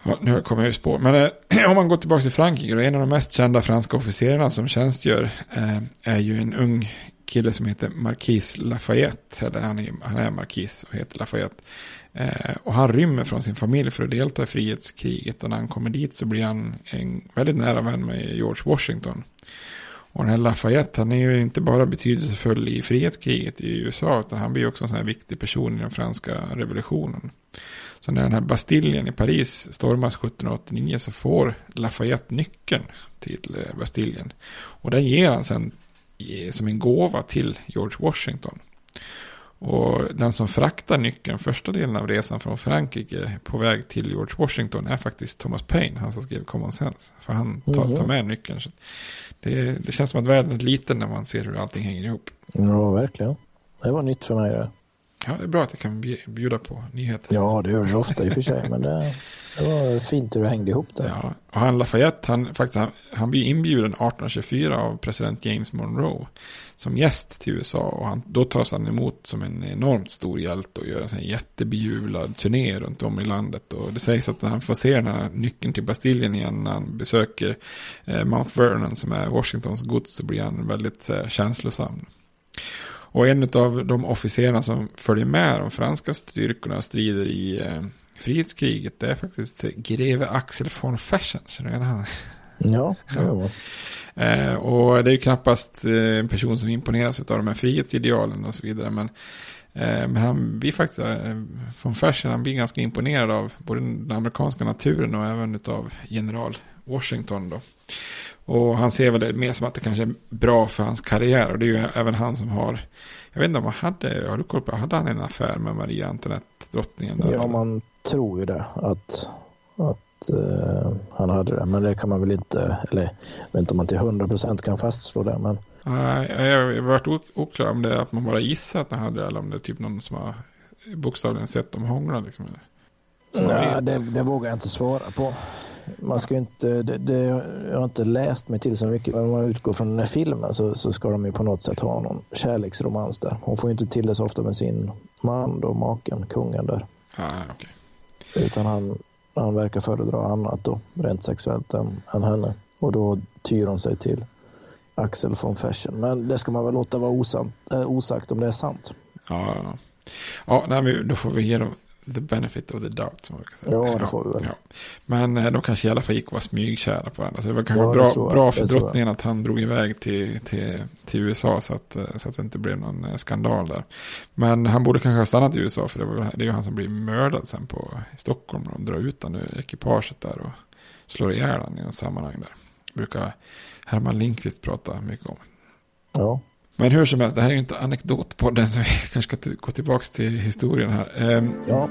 Ja, nu kommer jag ju spår. Men eh, (clears throat) om man går tillbaka till Frankrike, då, en av de mest kända franska officerarna som tjänstgör eh, är ju en ung kille som heter Marquis Lafayette. Eller han är, han är Marquis och heter Lafayette. Eh, och han rymmer från sin familj för att delta i frihetskriget. Och när han kommer dit så blir han en väldigt nära vän med George Washington. Och den här Lafayette, han är ju inte bara betydelsefull i frihetskriget i USA, utan han blir också en sån här viktig person i den franska revolutionen. Så när den här Bastiljen i Paris stormas 1789 så får Lafayette nyckeln till eh, Bastiljen. Och den ger han sen som en gåva till George Washington. Och den som fraktar nyckeln första delen av resan från Frankrike på väg till George Washington är faktiskt Thomas Paine, han som skrev Common Sense. För han tar, tar med nyckeln. Det, det känns som att världen är liten när man ser hur allting hänger ihop. Ja, verkligen. Det var nytt för mig det. Ja, det är bra att jag kan bjuda på nyheter. Ja, det gör du ofta i och för sig, men det, det var fint hur du hängde ihop det. Ja, och han Lafayette, han, faktiskt, han, han blir inbjuden 1824 av president James Monroe som gäst till USA. Och han, då tas han emot som en enormt stor hjälte och gör en jättebejublad turné runt om i landet. Och det sägs att han får se den här nyckeln till Bastiljen igen när han besöker eh, Mount Vernon som är Washingtons gods så blir han väldigt eh, känslosam. Och en av de officerarna som följer med de franska styrkorna strider i eh, frihetskriget det är faktiskt greve Axel von Fersen. Känner du han? Ja, ja. (laughs) Eh, och det är ju knappast eh, en person som imponeras av de här frihetsidealen och så vidare. Men, eh, men han blir faktiskt, eh, von Fersen, han blir ganska imponerad av både den amerikanska naturen och även av general Washington då. Och han ser väl det mer som att det kanske är bra för hans karriär. Och det är ju även han som har, jag vet inte om han hade, har du koll på, hade han en affär med Maria Antoinette, drottningen? Där, ja, man tror ju det. Att, att uh, han hade det. Men det kan man väl inte, eller jag vet inte om man till hundra procent kan fastslå det. Men... Nej, jag har varit oklar om det är att man bara gissar att han hade det. Eller om det är typ någon som har bokstavligen sett dem hångla. Liksom. Nej, det, det vågar jag inte svara på man ska inte, det, det, jag har inte läst mig till så mycket, men om man utgår från den här filmen så, så ska de ju på något sätt ha någon kärleksromans där. Hon får ju inte till det så ofta med sin man då, maken, kungen där. Ah, okay. Utan han, han verkar föredra annat då, rent sexuellt än, än henne. Och då tyr hon sig till Axel von Fersen. Men det ska man väl låta vara osant, äh, osagt om det är sant. Ja, ja nej, då får vi ge dem the benefit of the doubt. Som säga. Ja, det får vi väl. Ja. Men eh, de kanske i alla fall gick och var smygkära på varandra. Så det var kanske ja, bra, bra för drottningen att han drog iväg till, till, till USA så att, eh, så att det inte blev någon eh, skandal där. Men han borde kanske ha stannat i USA för det, var, det är ju han som blir mördad sen på, i Stockholm. De drar ut den ur ekipaget där och slår ihjäl honom i något sammanhang där. Brukar Herman Lindqvist prata mycket om. Ja. Men hur som helst, det här är ju inte anekdotpodden så vi kanske ska gå tillbaka till historien här. Um, ja.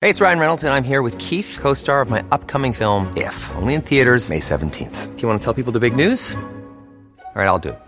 Hey, it's Ryan Reynolds and I'm here with Keith, co-star of my upcoming film If, only in theaters May 17th. Do you want to tell people the big news? All right, I'll do it.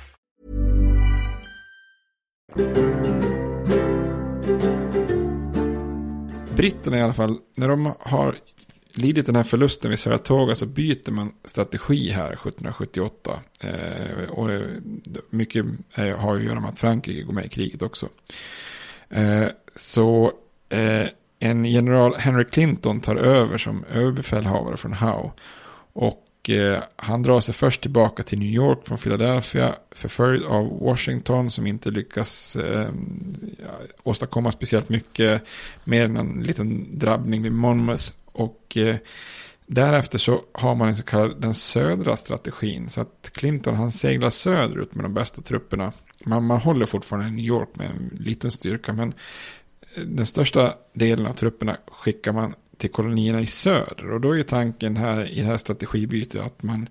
Britterna i alla fall, när de har lidit den här förlusten vid Saratoga så alltså byter man strategi här 1778. Eh, och mycket eh, har har att göra med att Frankrike går med i kriget också. Eh, så eh, en general Henry Clinton tar över som överbefälhavare från Howe. Och Eh, han drar sig först tillbaka till New York från Philadelphia. Förföljd av Washington som inte lyckas eh, åstadkomma speciellt mycket. Mer än en liten drabbning vid Monmouth. Och eh, därefter så har man en så kallad den södra strategin. Så att Clinton han seglar söderut med de bästa trupperna. Man, man håller fortfarande New York med en liten styrka. Men eh, den största delen av trupperna skickar man till kolonierna i söder. Och då är tanken här i det här strategibytet att man,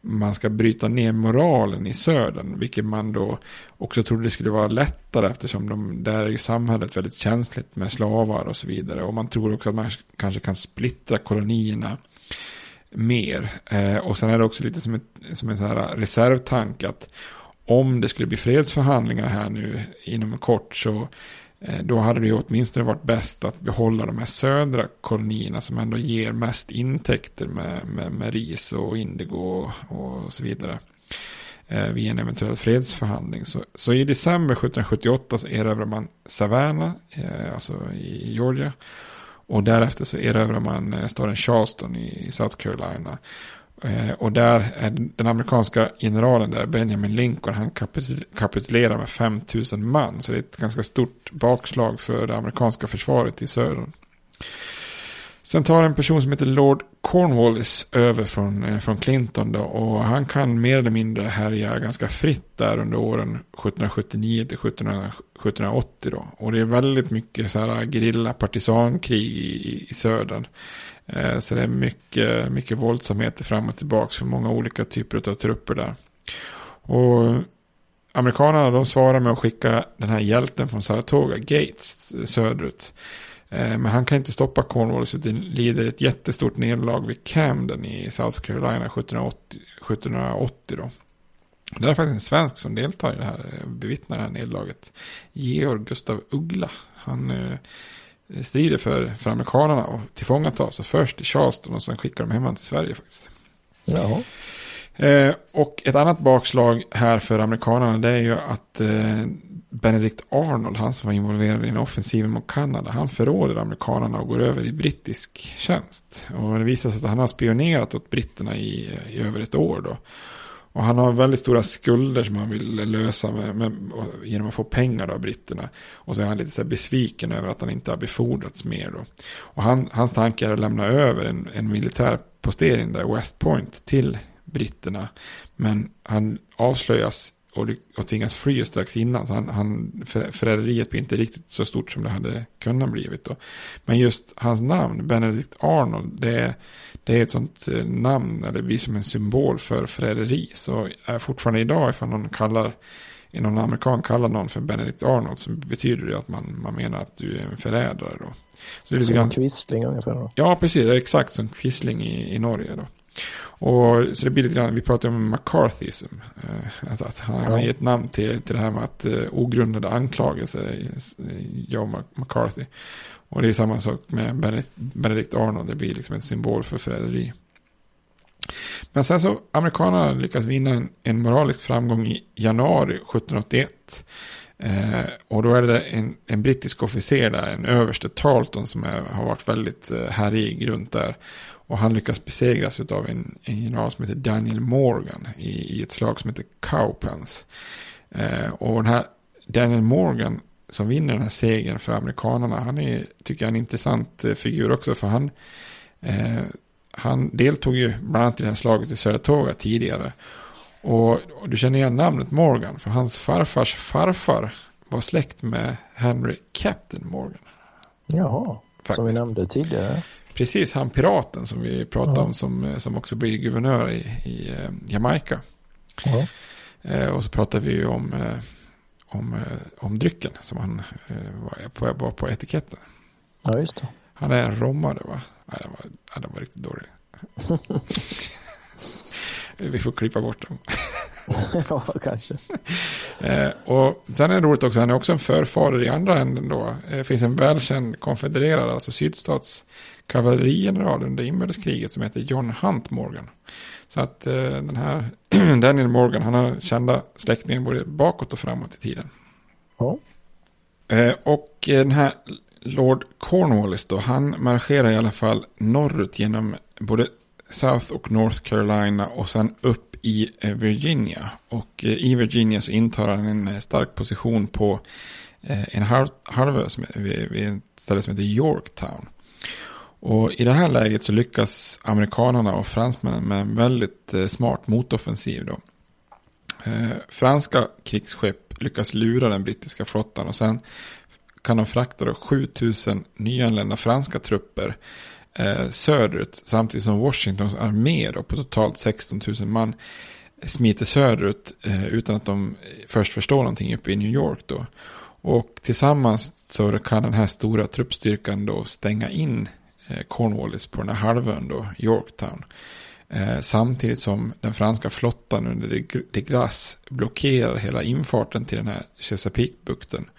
man ska bryta ner moralen i södern. Vilket man då också trodde skulle vara lättare eftersom de, där är ju samhället väldigt känsligt med slavar och så vidare. Och man tror också att man kanske kan splittra kolonierna mer. Eh, och sen är det också lite som, ett, som en så här reservtanke att om det skulle bli fredsförhandlingar här nu inom kort så Eh, då hade det ju åtminstone varit bäst att behålla de här södra kolonierna som ändå ger mest intäkter med, med, med ris och indigo och, och så vidare. eh, vid en eventuell fredsförhandling. Så, så i december 1778 så erövrar man Savannah, eh, alltså i Georgia. Och därefter så erövrar man eh, staden Charleston i South Carolina. Eh, och där är den amerikanska generalen där, Benjamin Lincoln, han kapitul kapitulerar med 5000 man. Så det är ett ganska stort bakslag för det amerikanska försvaret i södern. Sen tar en person som heter Lord Cornwallis över från, eh, från Clinton då, och han kan mer eller mindre härja ganska fritt där under åren 1779 till 1780 då. Och det är väldigt mycket så här gerilla partisankrig i, i södern. Eh, så det är mycket, mycket våldsamheter fram och tillbaka för många olika typer av trupper där. Och amerikanerna de svarar med att skicka den här hjälten från Saratoga, Gates, söderut. Eh, men han kan inte stoppa Cornwallis utan lider ett jättestort nederlag vid Camden i South Carolina 1780. 1780 då. Det är faktiskt en svensk som deltar i det här, eh, bevittnar det här nederlaget. Georg Gustav Uggla. Han eh, strider för, för amerikanerna och tillfångatas. Så först till Charleston och sen skickar de hem honom till Sverige faktiskt. Ja. Eh, och ett annat bakslag här för amerikanerna det är ju att eh, Benedict Arnold, han som var involverad i en offensiv mot Kanada, han förråder amerikanerna och går över i brittisk tjänst. Och det visar sig att han har spionerat åt britterna i, i över ett år då. Och han har väldigt stora skulder som han vill lösa med, med, genom att få pengar av britterna. Och så är han lite så besviken över att han inte har befordrats mer då. Och han, hans tanke är att lämna över en, en militär postering där, West Point, till britterna. Men han avslöjas och, och tvingas fly strax innan. Så han, han, förräderiet blir inte riktigt så stort som det hade kunnat blivit. Då. Men just hans namn, Benedict Arnold, det, det är ett sånt eh, namn, eller blir som en symbol för förräderi. Så är fortfarande idag, ifall någon kallar, någon amerikan kallar någon för Benedict Arnold, så betyder det att man, man menar att du är en förrädare. Då. Så det är som grann... Quisling ungefär då? Ja, precis. Exakt som Quisling i, i Norge då. Och, så det blir lite grann, vi pratar om McCarthyism. Eh, att, han har gett namn till, till det här med att eh, ogrundade anklagelser, Joe McCarthy. Och det är samma sak med Benedict, Arnold, det blir liksom en symbol för förräderi. Men sen så, amerikanerna lyckas vinna en, en moralisk framgång i januari 1781. Eh, och då är det en, en brittisk officer där, en överste Tarleton som är, har varit väldigt eh, härjig runt där. Och han lyckas besegras av en, en general som heter Daniel Morgan i, i ett slag som heter Cowpens. Eh, och den här Daniel Morgan som vinner den här segern för amerikanerna, han är, tycker jag, en intressant eh, figur också. För han, eh, han deltog ju bland annat i det här slaget i Saratoga tidigare. Och, och, du känner igen namnet Morgan, för hans farfars farfar var släkt med Henry Captain Morgan. Jaha, Faktiskt. som vi nämnde tidigare. Precis, han piraten som vi pratade ja. om som, som också blir guvernör i, i eh, Jamaica. Ja. Eh, och så pratade vi ju om, eh, om, eh, om drycken som han eh, var, på, var på etiketten. Ja, just det. Han är en romare va? Nej, den var, ja, den var riktigt dålig. (laughs) vi får klippa bort dem. (laughs) ja, kanske. Eh, och sen är det roligt också, han är också en förfader i andra änden då. Det finns en välkänd konfedererad, alltså sydstats kavallerigeneral under inbördeskriget som heter John Hunt Morgan. Så att eh, den här (clears throat) Daniel Morgan, han har kända släktingar både bakåt och framåt i tiden. Ja. Eh, och den här Lord Cornwallis då, han marscherar i alla fall norrut genom både South och North Carolina och sen upp i eh, Virginia. Och eh, i Virginia så intar han en eh, stark position på en halvö vid ett ställe som heter Yorktown. Och i det här läget så lyckas amerikanerna och fransmännen med en väldigt eh, smart motoffensiv. Då. Eh, franska krigsskepp lyckas lura den brittiska flottan och sen kan de frakta då 7000 nyanlända franska trupper eh, söderut samtidigt som Washingtons armé då, på totalt 16 000 man smiter söderut eh, utan att de först förstår någonting uppe i New York då. Och tillsammans så kan den här stora truppstyrkan då stänga in Eh, Cornwallis på den här halvön då, Yorktown. Eh, samtidigt som den franska flottan under de Grasse blockerar hela infarten till den här Chesapeake-bukten.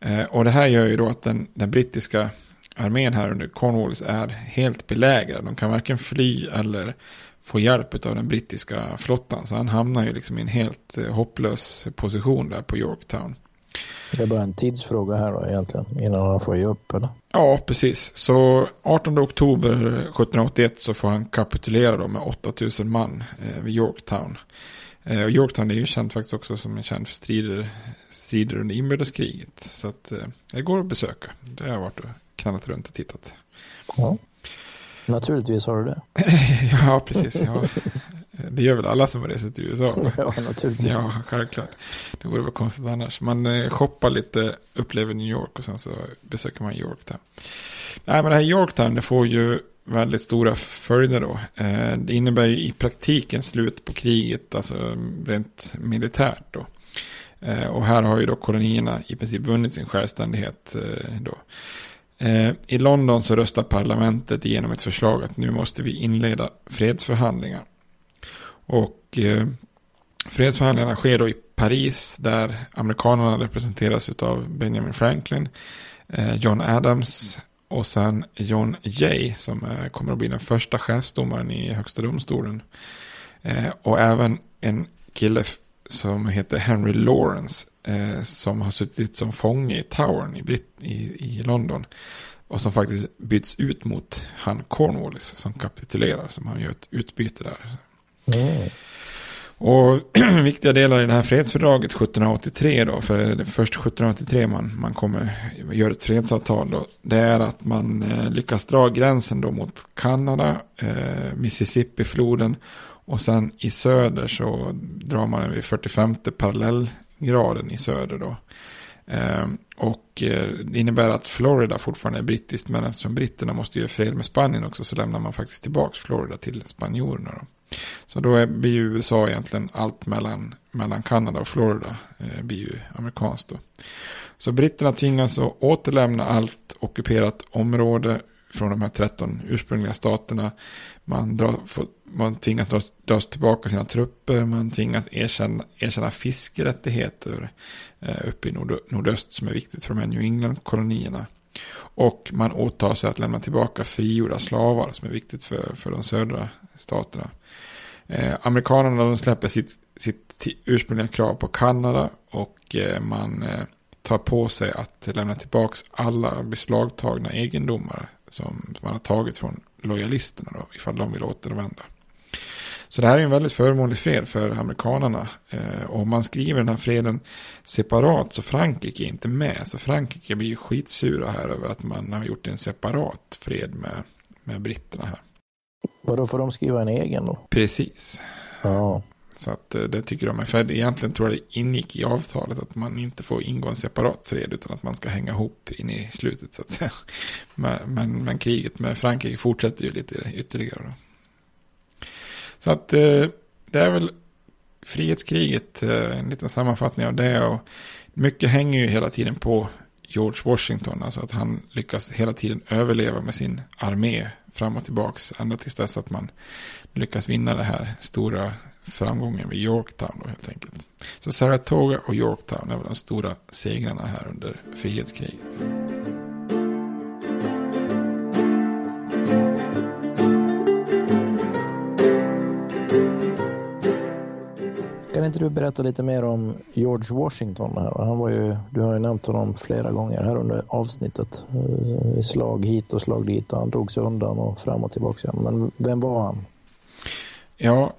Eh, och det här gör ju då att den, den brittiska armén här under Cornwallis är helt belägrad. De kan varken fly eller få hjälp av den brittiska flottan. Så han hamnar ju liksom i en helt hopplös position där på Yorktown. Det är bara en tidsfråga här då egentligen, innan han får ge upp eller? Ja, precis. Så 18 oktober 1781 så får han kapitulera då med 8000 man eh, vid Yorktown. Eh, och Yorktown är ju känt faktiskt också som en känd för strider, strider under inbördeskriget. Så att eh, det går att besöka. Det har jag varit och knallat runt och tittat. Ja. Naturligtvis har du det. (laughs) ja, precis. Ja. Det gör väl alla som rest till USA? (laughs) ja, naturligtvis. Ja, självklart. Det vore väl konstigt annars. Man eh, shoppar lite, upplever New York och sen så besöker man Yorktown. Nej, men det här Yorktown, det får ju väldigt stora följder då. Eh, det innebär ju i praktiken slut på kriget, alltså rent militärt då. Eh, och här har ju då kolonierna i princip vunnit sin självständighet då. I London så röstar parlamentet igenom ett förslag att nu måste vi inleda fredsförhandlingar. Och eh, fredsförhandlingarna sker då i Paris där amerikanerna representeras av Benjamin Franklin, eh, John Adams och sen John Jay som eh, kommer att bli den första chefsdomaren i högsta domstolen. Eh, och även en kille som heter Henry Lawrence eh, som har suttit som fånge i Towern i, Brit i, i London. Och som faktiskt byts ut mot han Cornwallis som kapitulerar. Som han gör ett utbyte där. Mm. Och (clears throat) viktiga delar i det här fredsfördraget 1783 då, för det är först 1783 man, man kommer göra ett fredsavtal då, det är att man eh, lyckas dra gränsen då mot Kanada, eh, Mississippi-floden och sen i söder så drar man den vid 45 parallellgraden i söder då. Eh, och eh, det innebär att Florida fortfarande är brittiskt, men eftersom britterna måste göra fred med Spanien också så lämnar man faktiskt tillbaka Florida till spanjorerna. Då. Så då är, blir ju USA egentligen allt mellan, mellan Kanada och Florida eh, blir ju amerikanskt då. Så britterna tvingas att återlämna allt ockuperat område från de här 13 ursprungliga staterna. Man, drar, får, man tvingas dra, dra tillbaka sina trupper, man tvingas erkänna, erkänna fiskerättigheter eh, uppe i nord, nordöst som är viktigt för de här New England-kolonierna. Och man åtar sig att lämna tillbaka frigjorda slavar som är viktigt för, för de södra staterna. Eh, amerikanerna de släpper sitt, sitt ursprungliga krav på Kanada och eh, man eh, tar på sig att lämna tillbaka alla beslagtagna egendomar som man har tagit från lojalisterna då, ifall de vill återvända. Så det här är en väldigt förmånlig fred för amerikanerna. Eh, och om man skriver den här freden separat så Frankrike är inte med. Så Frankrike blir ju skitsura här över att man har gjort en separat fred med, med britterna här. Vadå, får de skriva en egen då? Precis. Ja. Så att eh, det tycker de är. För egentligen tror jag det ingick i avtalet att man inte får ingå en separat fred utan att man ska hänga ihop in i slutet så att säga. (laughs) Men, men, men kriget med Frankrike fortsätter ju lite ytterligare då. Så att eh, det är väl frihetskriget, eh, en liten sammanfattning av det. Och mycket hänger ju hela tiden på George Washington. Alltså att han lyckas hela tiden överleva med sin armé fram och tillbaks. Ända tills dess att man lyckas vinna det här stora framgången vid Yorktown då helt enkelt. Så Saratoga och Yorktown är väl de stora segrarna här under frihetskriget. Kan inte du berätta lite mer om George Washington? Här? Han var ju, du har ju nämnt honom flera gånger här under avsnittet. Eh, slag hit och slag dit och han drog sig undan och fram och tillbaka. igen. Men vem var han? Ja,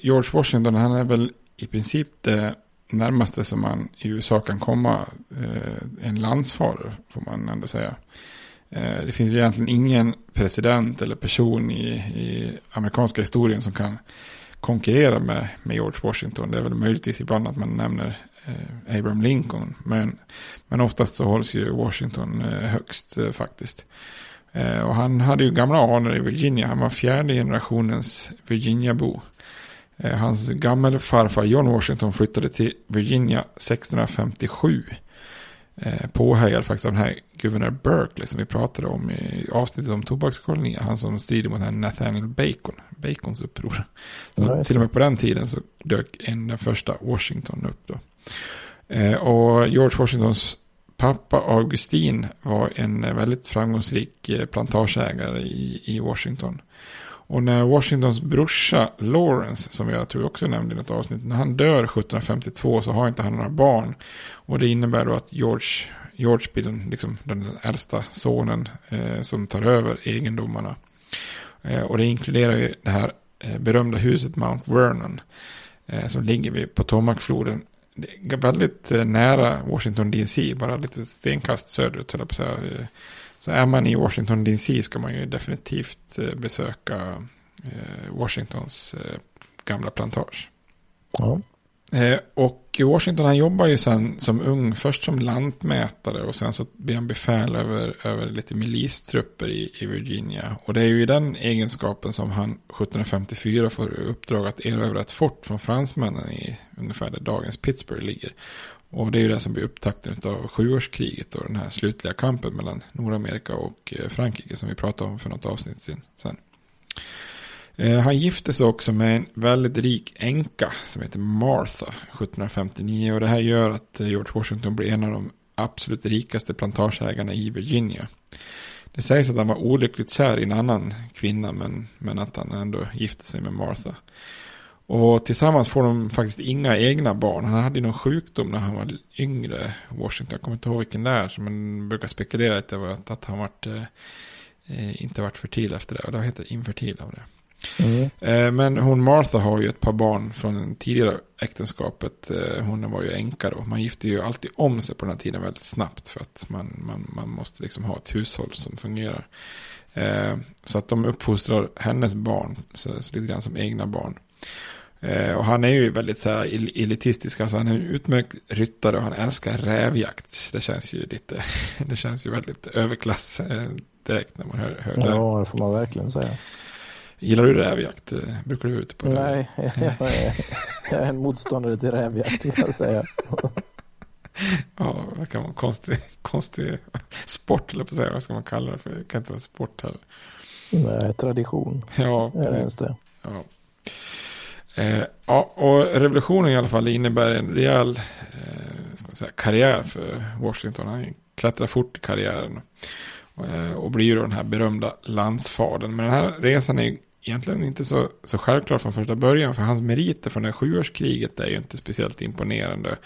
George Washington han är väl i princip det närmaste som man i USA kan komma eh, en landsfader får man ändå säga. Eh, det finns ju egentligen ingen president eller person i, i amerikanska historien som kan konkurrera med, med George Washington. Det är väl möjligtvis ibland att man nämner eh, Abraham Lincoln. Men, men oftast så hålls ju Washington eh, högst eh, faktiskt. Eh, och han hade ju gamla anor i Virginia. Han var fjärde generationens Virginia-bo. Eh, hans gammelfarfar John Washington flyttade till Virginia 1657. Eh, påhejad faktiskt av den här guvernör Berkeley som vi pratade om i avsnittet om tobakskolonier. Han som strider mot den Nathaniel Bacon, Bacons uppror. Så ja, till och med på den tiden så dök en den första Washington upp då. Och George Washingtons pappa Augustin var en eh, väldigt framgångsrik eh, plantageägare i, i Washington. Och när Washingtons brorsa Lawrence, som jag tror också nämnde i något avsnitt, när han dör 1752 så har inte han några barn. Och det innebär då att George, George blir den, liksom, den äldsta sonen eh, som tar över egendomarna. Eh, och det inkluderar ju det här eh, berömda huset Mount Vernon. Eh, som ligger vid Potomacfloden. Det är väldigt eh, nära Washington DC, bara lite stenkast söderut. På så, så är man i Washington DC ska man ju definitivt eh, besöka eh, Washingtons gamla plantage. Ja. Eh, och Washington han jobbar ju sen som ung, först som lantmätare och sen så blir han befäl över, över lite milistrupper i, i Virginia. Och det är ju i den egenskapen som han 1754 får uppdrag att erövra ett fort från fransmännen i ungefär där dagens Pittsburgh ligger. Och det är ju det som blir upptakten av sjuårskriget och den här slutliga kampen mellan Nordamerika och eh, Frankrike som vi pratade om för något avsnitt sen. Eh, han gifte sig också med en väldigt rik änka som heter Martha 1759. Och det här gör att eh, George Washington blir en av de absolut rikaste plantageägarna i Virginia. Det sägs att han var olyckligt kär i en annan kvinna men, men att han ändå gifte sig med Martha. Och tillsammans får de faktiskt inga egna barn. Han hade ju någon sjukdom när han var yngre. Washington, jag kommer inte ihåg vilken det är. Men man brukar spekulera lite var att han varit, eh, eh, inte varit fertil efter det. Och det heter infertil av det. Mm. Men hon Martha har ju ett par barn från tidigare äktenskapet. Eh, hon var ju änka då. Man gifte ju alltid om sig på den här tiden väldigt snabbt. För att man, man, man måste liksom ha ett hushåll som fungerar. Eh, så att de uppfostrar hennes barn. Så, så lite grann som egna barn. Och han är ju väldigt så här elitistisk. Alltså han är en utmärkt ryttare och han älskar rävjakt. Det känns ju lite, (laughs) det känns ju väldigt överklass direkt när man hör, hör det. Ja, det får man verkligen säga. Gillar du rävjakt? Brukar du ute på det? Nej, (laughs) jag är, jag är en motståndare till rävjakt kan jag säga. (laughs) ja, det kan vara en konstig, konstig sport, eller på säga. Vad ska man kalla det för? Det kan inte vara sport heller. Nej, tradition. Ja, är det det. Ja. Eh, ja, och revolutionen i alla fall innebär en rejäl eh, säga, karriär för Washington. Han klättrar fort i karriären. Eh, och blir ju då den här berömda landsfadern. Men den här resan är egentligen inte så, så självklar från första början. För hans meriter från det här sjuårskriget är ju inte speciellt imponerande.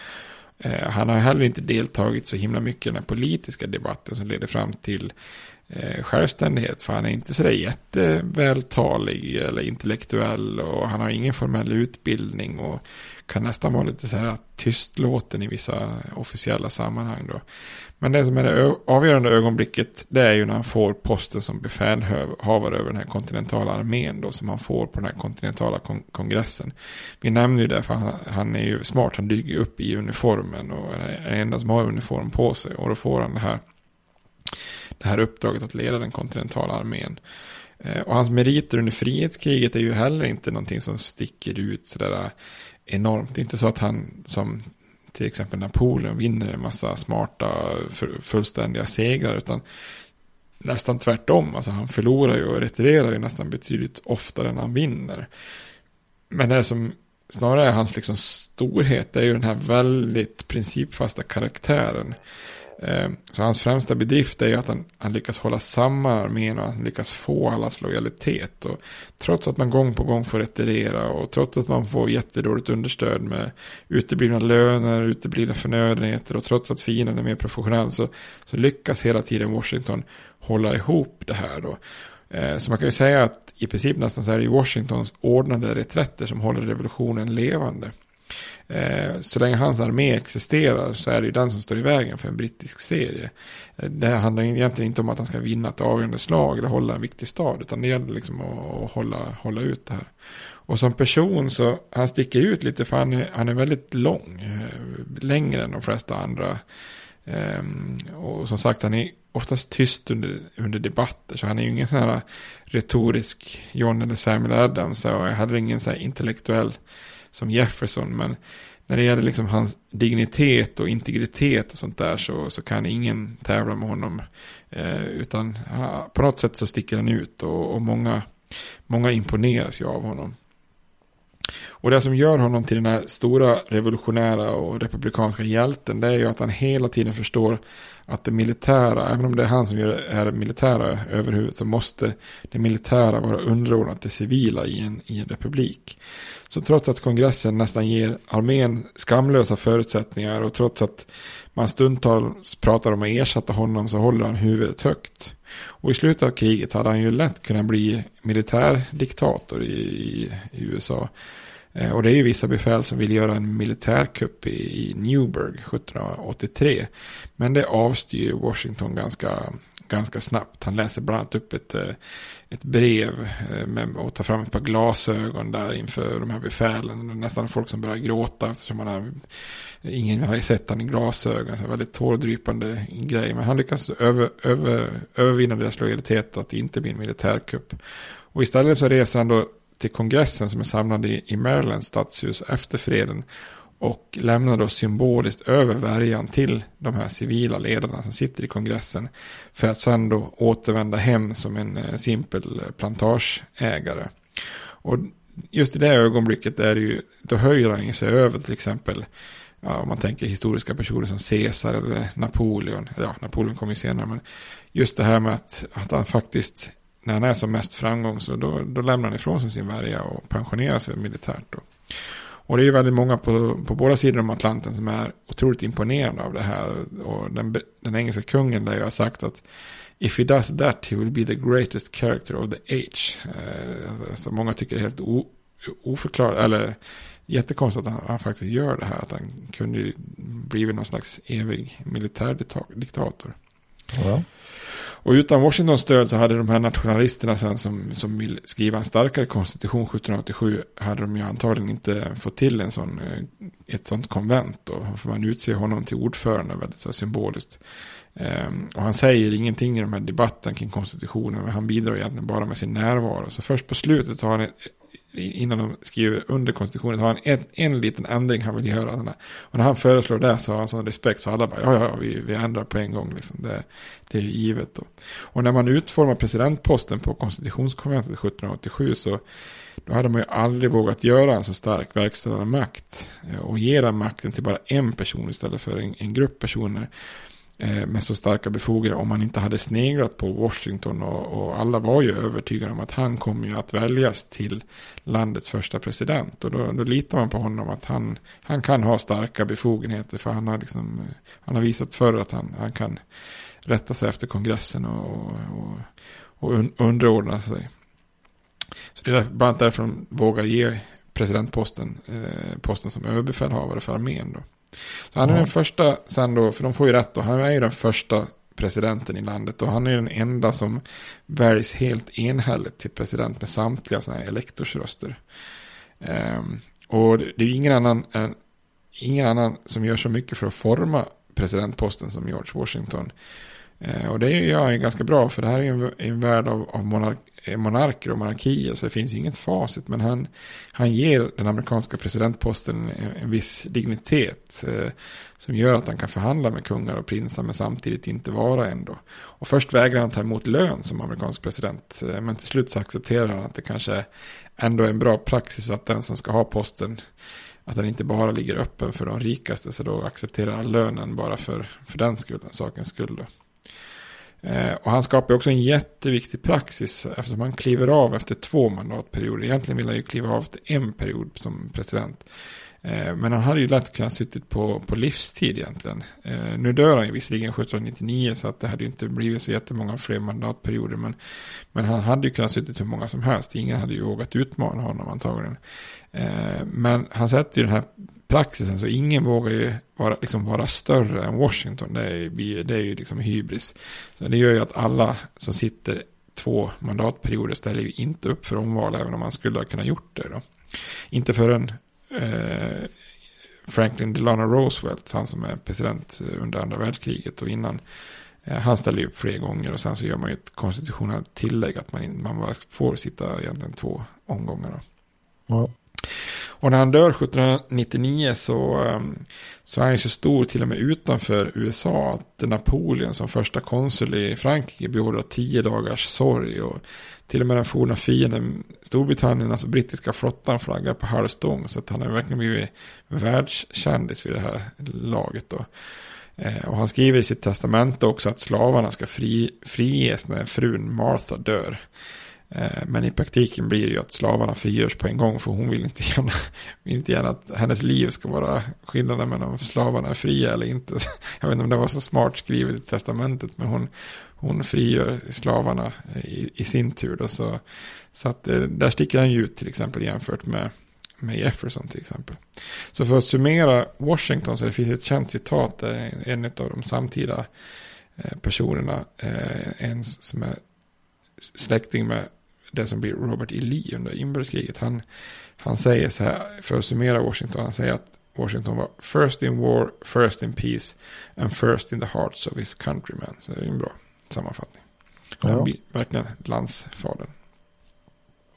Eh, han har heller inte deltagit så himla mycket i den politiska debatten som leder fram till eh, självständighet. För han är inte sådär jättevältalig eller intellektuell och han har ingen formell utbildning och kan nästan vara lite så här tystlåten i vissa officiella sammanhang då. Men det som är det avgörande ögonblicket det är ju när han får posten som befälhavare över den här kontinentala armén då som han får på den här kontinentala kon kongressen. Vi nämner ju det för han, han är ju smart, han dyker upp i uniformen och är den enda som har uniform på sig och då får han det här, det här uppdraget att leda den kontinentala armén. Eh, och hans meriter under frihetskriget är ju heller inte någonting som sticker ut sådär eh, enormt. Det är inte så att han som till exempel Napoleon vinner en massa smarta fullständiga segrar. Utan nästan tvärtom. Alltså han förlorar ju och retirerar ju nästan betydligt oftare än han vinner. Men det som snarare är hans liksom storhet det är ju den här väldigt principfasta karaktären. Eh, så hans främsta bedrift är ju att han, han lyckas hålla samman armén och han lyckas få allas lojalitet. Och trots att man gång på gång får retirera och trots att man får jättedåligt understöd med uteblivna löner, uteblivna förnödenheter och trots att fienden är mer professionell så, så lyckas hela tiden Washington hålla ihop det här då. Eh, så man kan ju säga att i princip nästan så är det Washingtons ordnade reträtter som håller revolutionen levande. Eh, så länge hans armé existerar så är det ju den som står i vägen för en brittisk serie. Eh, det handlar egentligen inte om att han ska vinna ett avgörande slag eller hålla en viktig stad. Utan det gäller liksom att hålla, hålla ut det här. Och som person så han sticker ut lite för han är, han är väldigt lång. Eh, längre än de flesta andra. Ehm, och som sagt han är oftast tyst under, under debatter. Så han är ju ingen sån här retorisk John eller Samuel Adams. Och jag hade ingen så här intellektuell som Jefferson. Men när det gäller liksom hans dignitet och integritet och sånt där så, så kan ingen tävla med honom. Eh, utan på något sätt så sticker han ut och, och många, många imponeras ju av honom. Och det som gör honom till den här stora revolutionära och republikanska hjälten det är ju att han hela tiden förstår att det militära, även om det är han som är det militära överhuvudet, så måste det militära vara underordnat det civila i en, i en republik. Så trots att kongressen nästan ger armén skamlösa förutsättningar och trots att man stundtals pratar om att ersätta honom så håller han huvudet högt. Och i slutet av kriget hade han ju lätt kunnat bli militärdiktator i, i, i USA. Eh, och det är ju vissa befäl som vill göra en militärkupp i, i Newburgh 1783. Men det avstyr Washington ganska, ganska snabbt. Han läser bland annat upp ett, eh, ett brev eh, med, och tar fram ett par glasögon där inför de här befälen. Nästan folk som börjar gråta eftersom man har, ingen har sett han i glasögon. Så väldigt tårdrypande grej. Men han lyckas över, över, övervinna deras lojalitet att det inte blir en militärkupp. Och istället så reser han då till kongressen som är samlad i, i Marylands stadshus efter freden. Och lämnar då symboliskt över värjan till de här civila ledarna som sitter i kongressen. För att sen då återvända hem som en eh, simpel plantageägare. Och just i det ögonblicket är det ju, då höjer han sig över till exempel ja, om man tänker historiska personer som Caesar eller Napoleon. Ja, Napoleon kom ju senare, men just det här med att, att han faktiskt när han är som mest framgång så då, då lämnar han ifrån sig sin värja och pensionerar sig militärt. Då. Och det är ju väldigt många på, på båda sidor om Atlanten som är otroligt imponerade av det här. Och den, den engelska kungen där jag har sagt att If he does that he will be the greatest character of the age. Eh, alltså många tycker det är helt o, oförklarat, eller jättekonstigt att han, han, faktiskt gör det här. Att han kunde blivit någon slags evig militärdiktator. Ja. Och utan Washingtons stöd så hade de här nationalisterna sen som, som vill skriva en starkare konstitution 1787 hade de ju antagligen inte fått till en sån, eh, ett sånt konvent. Då, för man utser honom till ordförande väldigt så symboliskt. Um, och han säger ingenting i de här debatten kring konstitutionen. Men han bidrar egentligen bara med sin närvaro. Så först på slutet så har han innan de skriver under konstitutionen har han en, en liten ändring han vill göra. Och när han föreslår det så har han sån respekt så alla bara ja, ja, vi, vi ändrar på en gång. Liksom. Det, det är givet då. Och när man utformar presidentposten på konstitutionskonventet 1787 så då hade man ju aldrig vågat göra en så stark verkställande makt. Eh, och ge den makten till bara en person istället för en, en grupp personer. Eh, med så starka befogenheter om man inte hade sneglat på Washington och, och, alla var ju övertygade om att han kommer ju att väljas till landets första president och då, då litar man på honom att han, han kan ha starka befogenheter för han har, liksom, eh, han har visat förr att han, han kan rätta sig efter kongressen och, och, och underordna sig. Så det är bland annat därför de vågar ge presidentposten eh, posten som överbefälhavare för armén då. Så han är ja. den första sen då, för de får ju rätt då, han är ju den första presidenten i landet och han är den enda som väljs helt enhälligt till president med samtliga sådana här elektorsröster. Um, och det är ingen annan, uh, ingen annan som gör så mycket för att forma presidentposten som George Washington. Eh, och det gör han ju ganska bra för det här är ju en, en värld av, av monark, monarker och monarkier så det finns inget facit. Men han, han ger den amerikanska presidentposten en, en viss dignitet eh, som gör att han kan förhandla med kungar och prinsar men samtidigt inte vara ändå. Och först vägrar han ta emot lön som amerikansk president eh, men till slut så accepterar han att det kanske ändå är en bra praxis att den som ska ha posten att den inte bara ligger öppen för de rikaste så då accepterar han lönen bara för, för den skulden, sakens skull. Då. Eh, och han skapar också en jätteviktig praxis eftersom han kliver av efter två mandatperioder. Egentligen vill han ju kliva av efter en period som president. Eh, men han hade ju lätt kunnat suttit på, på livstid egentligen. Eh, nu dör han ju visserligen 1799 så att det hade ju inte blivit så jättemånga fler mandatperioder. Men, men han hade ju kunnat suttit hur många som helst. Ingen hade ju vågat utmana honom antagligen. Men han sätter ju den här praxisen så alltså, ingen vågar ju vara, liksom vara större än Washington. Det är, det är ju liksom hybris. Så det gör ju att alla som sitter två mandatperioder ställer ju inte upp för omval även om man skulle ha kunnat gjort det. Då. Inte förrän eh, Franklin Delano Roosevelt, han som är president under andra världskriget och innan, eh, han ställer ju upp fler gånger och sen så gör man ju ett konstitutionellt tillägg att man, man får sitta egentligen två omgångar. Då. Ja. Och när han dör 1799 så, eh, så är han ju så stor till och med utanför USA att Napoleon som första konsul i Frankrike beordrar tio dagars sorg. Och till och med den forna fienden Storbritannien, alltså brittiska flottan flaggar på halvstång. Så att han har verkligen blivit världskändis vid det här laget då. Eh, och han skriver i sitt testamente också att slavarna ska fri, friges när frun Martha dör. Eh, men i praktiken blir det ju att slavarna frigörs på en gång för hon vill inte gärna, vill inte gärna att hennes liv ska vara skillnaden mellan om slavarna är fria eller inte. (laughs) Jag vet inte om det var så smart skrivet i testamentet men hon, hon frigör slavarna eh, i, i sin tur. Då, så, så att eh, där sticker han ju ut till exempel jämfört med, med Jefferson till exempel. Så för att summera Washington så det finns ett känt citat där en av de samtida personerna, en som är släkting med det som blir Robert E. Lee under inbördeskriget. Han, han säger så här, för att summera Washington, han säger att Washington var first in war, first in peace and first in the hearts of his countrymen. Så det är en bra sammanfattning. Han ja. blir verkligen landsfadern.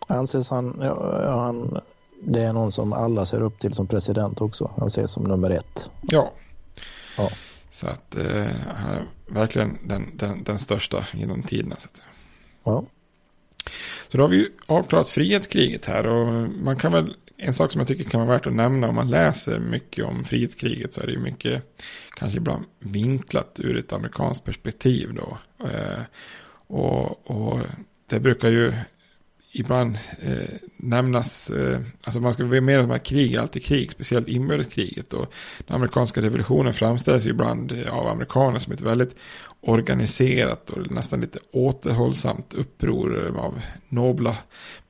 Anses han, ja, han, det är någon som alla ser upp till som president också. Han ses som nummer ett. Ja. ja. Så att eh, han är verkligen den, den, den största genom tiderna. Så att. Ja. Så då har vi ju avklarat frihetskriget här och man kan väl, en sak som jag tycker kan vara värt att nämna om man läser mycket om frihetskriget så är det ju mycket, kanske ibland vinklat ur ett amerikanskt perspektiv då. Eh, och, och det brukar ju ibland eh, nämnas, eh, alltså man ska vara med om att krig är alltid krig, speciellt inbördeskriget. Och den amerikanska revolutionen framställs ju ibland eh, av amerikaner som ett väldigt organiserat och nästan lite återhållsamt uppror eh, av nobla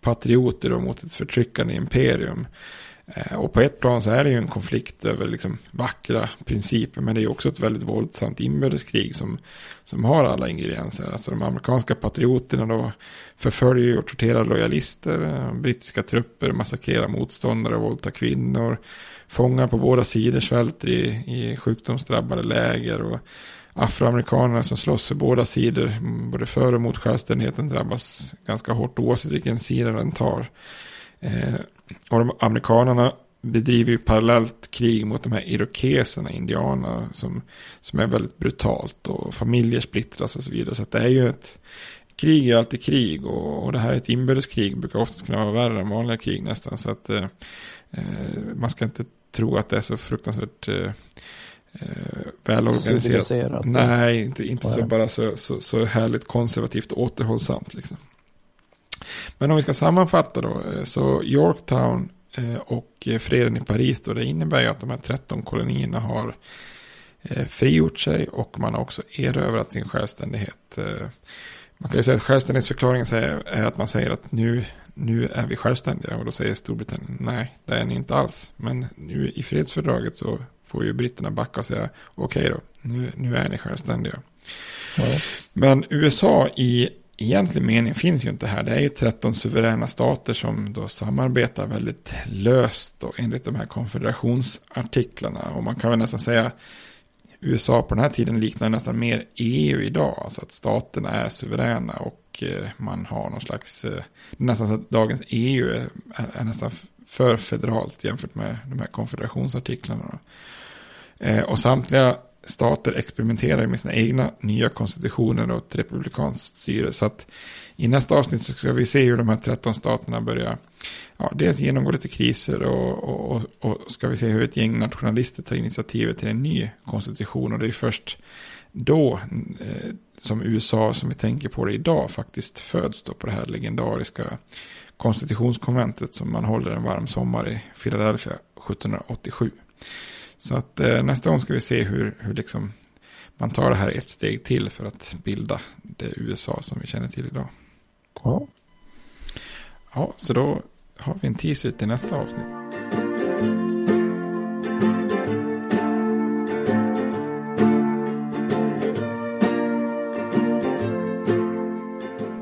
patrioter mot ett förtryckande imperium. Eh, och på ett plan så är det ju en konflikt över liksom vackra principer. Men det är ju också ett väldigt våldsamt inbördeskrig som, som har alla ingredienser. Alltså de amerikanska patrioterna då förföljer och torterar lojalister. Eh, brittiska trupper massakrerar motståndare och våldtar kvinnor. Fångar på båda sidor svälter i, i sjukdomsdrabbade läger. Och afroamerikanerna som slåss för båda sidor, både för och mot självständigheten, drabbas ganska hårt oavsett vilken sida den tar. Eh, och de amerikanerna bedriver ju parallellt krig mot de här irokeserna, indianerna, som, som är väldigt brutalt och familjer splittras och så vidare. Så det är ju ett krig är alltid krig och, och det här är ett inbördeskrig, brukar oftast kunna vara värre än vanliga krig nästan. Så att eh, eh man ska inte tro att det är så fruktansvärt eh, eh, välorganiserat. Nej, inte, inte så bara så, så, så härligt konservativt och återhållsamt. Liksom. Men om vi ska sammanfatta då, eh, så Yorktown eh, och freden i Paris då, det innebär ju att de här 13 kolonierna har eh, frigjort sig och man har också erövrat sin självständighet. Man kan ju säga att självständighetsförklaringen är att man säger att nu, nu är vi självständiga och då säger Storbritannien nej, det är ni inte alls. Men nu i fredsfördraget så får ju britterna backa och säga okej okay då, nu, nu är ni självständiga. Ja. Men USA i egentlig mening finns ju inte här. Det är ju 13 suveräna stater som då samarbetar väldigt löst och enligt de här konfederationsartiklarna. Och man kan väl nästan säga USA på den här tiden liknar nästan mer EU idag. Alltså att staterna är suveräna och eh, man har någon slags, eh, nästan så att dagens EU är, är nästan för federalt jämfört med de här konfederationsartiklarna. Eh, och samtliga stater experimenterar med sina egna nya konstitutioner och ett republikanskt styre. Så att i nästa avsnitt så ska vi se hur de här 13 staterna börjar ja, dels genomgå lite kriser och, och, och, och ska vi se hur ett gäng nationalister tar initiativet till en ny konstitution. Och det är först då eh, som USA, som vi tänker på det idag, faktiskt föds då på det här legendariska konstitutionskonventet som man håller en varm sommar i Philadelphia 1787. Så att eh, nästa gång ska vi se hur, hur liksom man tar det här ett steg till för att bilda det USA som vi känner till idag. Ja. Ja, så då har vi en teaser till nästa avsnitt.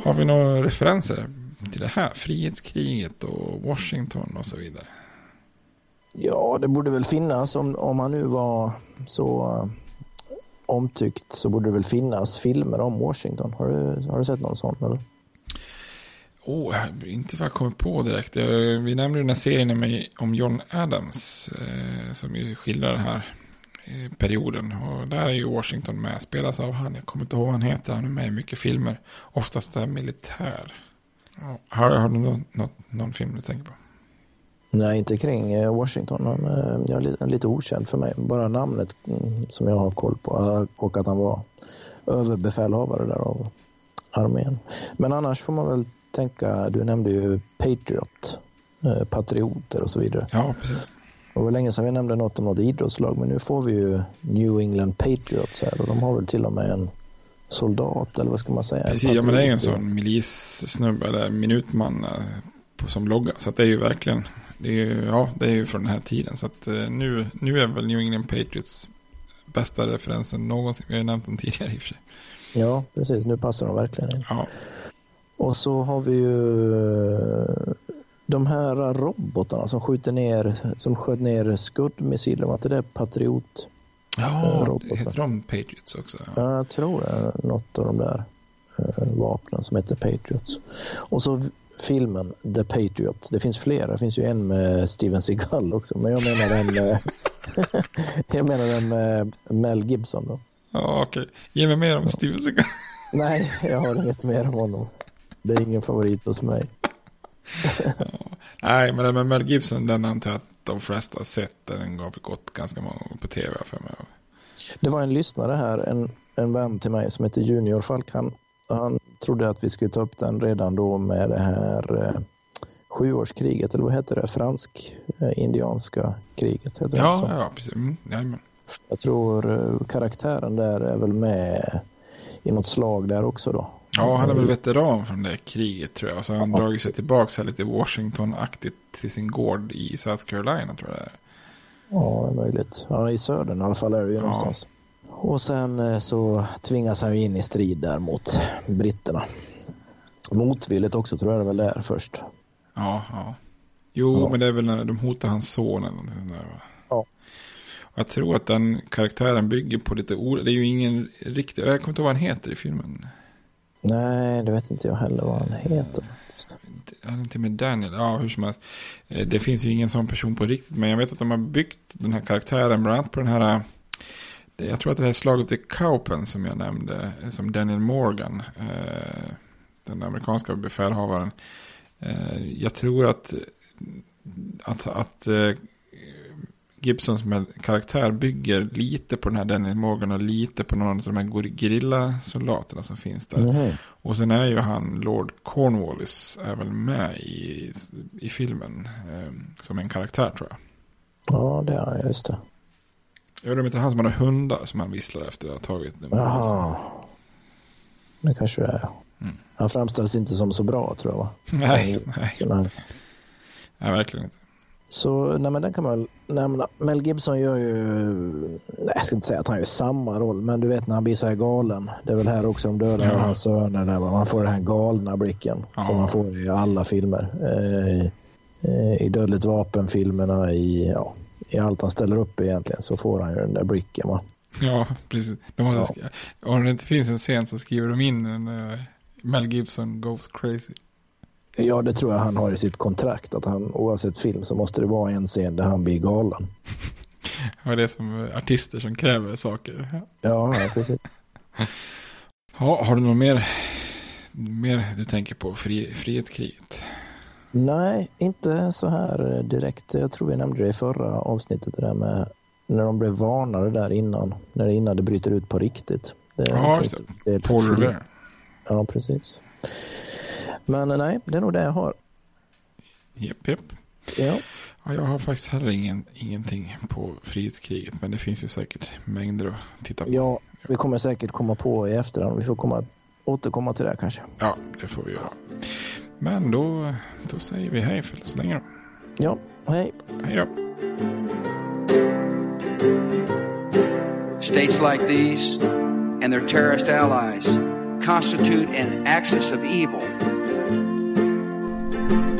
Har vi några referenser till det här? Frihetskriget och Washington och så vidare. Ja, det borde väl finnas om, om han nu var så uh, omtyckt så borde det väl finnas filmer om Washington. Har du, har du sett någon sån eller? Oh, inte vad jag kommer på direkt. Vi nämnde den här serien med, om John Adams. Eh, som skildrar den här eh, perioden. Och där är ju Washington med. Spelas av han. Jag kommer inte ihåg vad han heter. Han är med i mycket filmer. Oftast är militär. Har, har du någon, någon, någon film du tänker på? Nej, inte kring eh, Washington. Han är lite okänd för mig. Bara namnet mm, som jag har koll på. Och att han var överbefälhavare där av armén. Men annars får man väl tänka, du nämnde ju Patriot, eh, patrioter och så vidare. Ja, precis. Det var länge sedan vi nämnde något om något idrottslag, men nu får vi ju New England Patriots här och de har väl till och med en soldat, eller vad ska man säga? Precis, ja men det är ju en sån milissnubbe, eller minutman eh, som logga. Så det är ju verkligen, det är ju, ja, det är ju från den här tiden. Så att eh, nu, nu är väl New England Patriots bästa referensen någonsin. Vi har ju nämnt den tidigare i och för sig. Ja, precis. Nu passar de verkligen in. Ja. Och så har vi ju eh, de här robotarna som skjuter ner, som sköt ner skuddmissiler. Var inte det Patriot? Ja, robotar? heter de Patriots också? Ja. ja, jag tror det. Något av de där vapnen som heter Patriots. Och så filmen The Patriot. Det finns flera. Det finns ju en med Steven Seagal också. Men jag menar den med, (laughs) jag menar den med Mel Gibson då. Ja, okej. Okay. Ge mig mer om Steven Seagal. (laughs) Nej, jag har inget mer om honom. Det är ingen favorit hos mig. ja. Nej, men den med Mel Gibson, den antar jag att de flesta har sett. Den gav gått ganska många gånger på tv för mig. Det var en lyssnare här, en, en vän till mig som heter Junior Falk. Han, han trodde att vi skulle ta upp den redan då med det här eh, sjuårskriget, eller vad heter det? Fransk-indianska eh, kriget. Heter ja, det ja, precis. Mm, jag tror eh, karaktären där är väl med i något slag där också då. Ja, han är väl veteran från det kriget tror jag. Så han ja, dragit sig tillbaka här lite Washington-aktigt till sin gård i South Carolina tror jag det är. Ja, det är möjligt. Ja, i södern i alla fall är det ju ja. någonstans. Och sen eh, så tvingas han ju in i strid där mot britterna. Motvilligt också tror jag det väl är först. Ja, ja. Jo, ja. men det är väl när de hotar hans son eller någonting där va? Ja. Jag tror att den karaktären bygger på lite ord. Det är ju ingen riktig, jag kommer inte ihåg vad han heter i filmen. Nej, det vet inte jag heller vad han heter. Han är inte med Daniel, ja hur som helst. Eh, det finns ju ingen sån person på riktigt, men jag vet att de har byggt den här karaktären bland annat på den här jag tror att det här slaget i Kaupen som jag nämnde, som Daniel Morgan, eh, den amerikanska befälhavaren. Eh, jag tror att, att, att eh, Gibsons karaktär bygger lite på den här Daniel Morgan och lite på någon av de här gerillasoldaterna som finns där. Mm. Och sen är ju han Lord Cornwallis är väl med i, i filmen eh, som en karaktär tror jag. Ja, det är just det. Jag undrar om inte han som har hundar som han visslar efter att ha tagit. Jaha. Det kanske det är. Mm. Han framställs inte som så bra tror jag va? Nej, nej. nej. nej verkligen inte. Så nej, men den kan man väl nämna. Mel Gibson gör ju, nej, jag ska inte säga att han gör samma roll, men du vet när han blir så här galen. Det är väl här också de dödar ja. hans söner, där man får den här galna blicken ja. som man får i alla filmer. Eh, eh, I Dödligt vapen-filmerna, i, ja, i allt han ställer upp egentligen så får han ju den där blicken va. Ja, precis. De måste ja. Om det inte finns en scen så skriver de in en uh, Mel Gibson goes crazy. Ja, det tror jag han har i sitt kontrakt. Att han oavsett film så måste det vara en scen där han blir galen. ja, (laughs) det är som artister som kräver saker. Ja, ja precis. (laughs) ja, har du något mer, mer du tänker på fri, frihetskriget? Nej, inte så här direkt. Jag tror vi nämnde det i förra avsnittet, det där med när de blev varnade där innan, när det innan det bryter ut på riktigt. Det ja, just det. Paul Revere. Ja, precis. Men nej, det är nog det jag har. Jepp, jepp. Ja. ja. Jag har faktiskt heller ingen, ingenting på frihetskriget, men det finns ju säkert mängder att titta på. Ja, vi kommer säkert komma på i efterhand. Vi får komma, återkomma till det kanske. Ja, det får vi göra. Men då, då säger vi hej för så länge då. Ja, hej. Hej då. States like these and their terrorist allies constitute an axis of evil.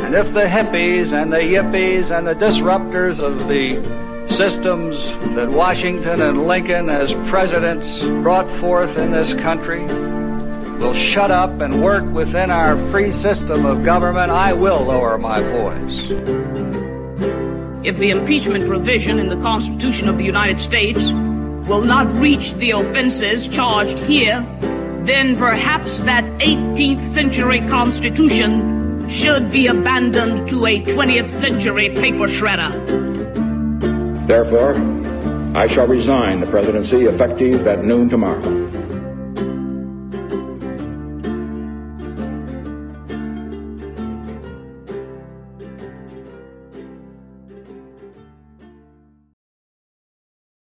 And if the hippies and the yippies and the disruptors of the systems that Washington and Lincoln as presidents brought forth in this country will shut up and work within our free system of government, I will lower my voice. If the impeachment provision in the Constitution of the United States will not reach the offenses charged here, then perhaps that 18th century Constitution should be abandoned to a 20th century paper shredder. Therefore, I shall resign the presidency effective at noon tomorrow.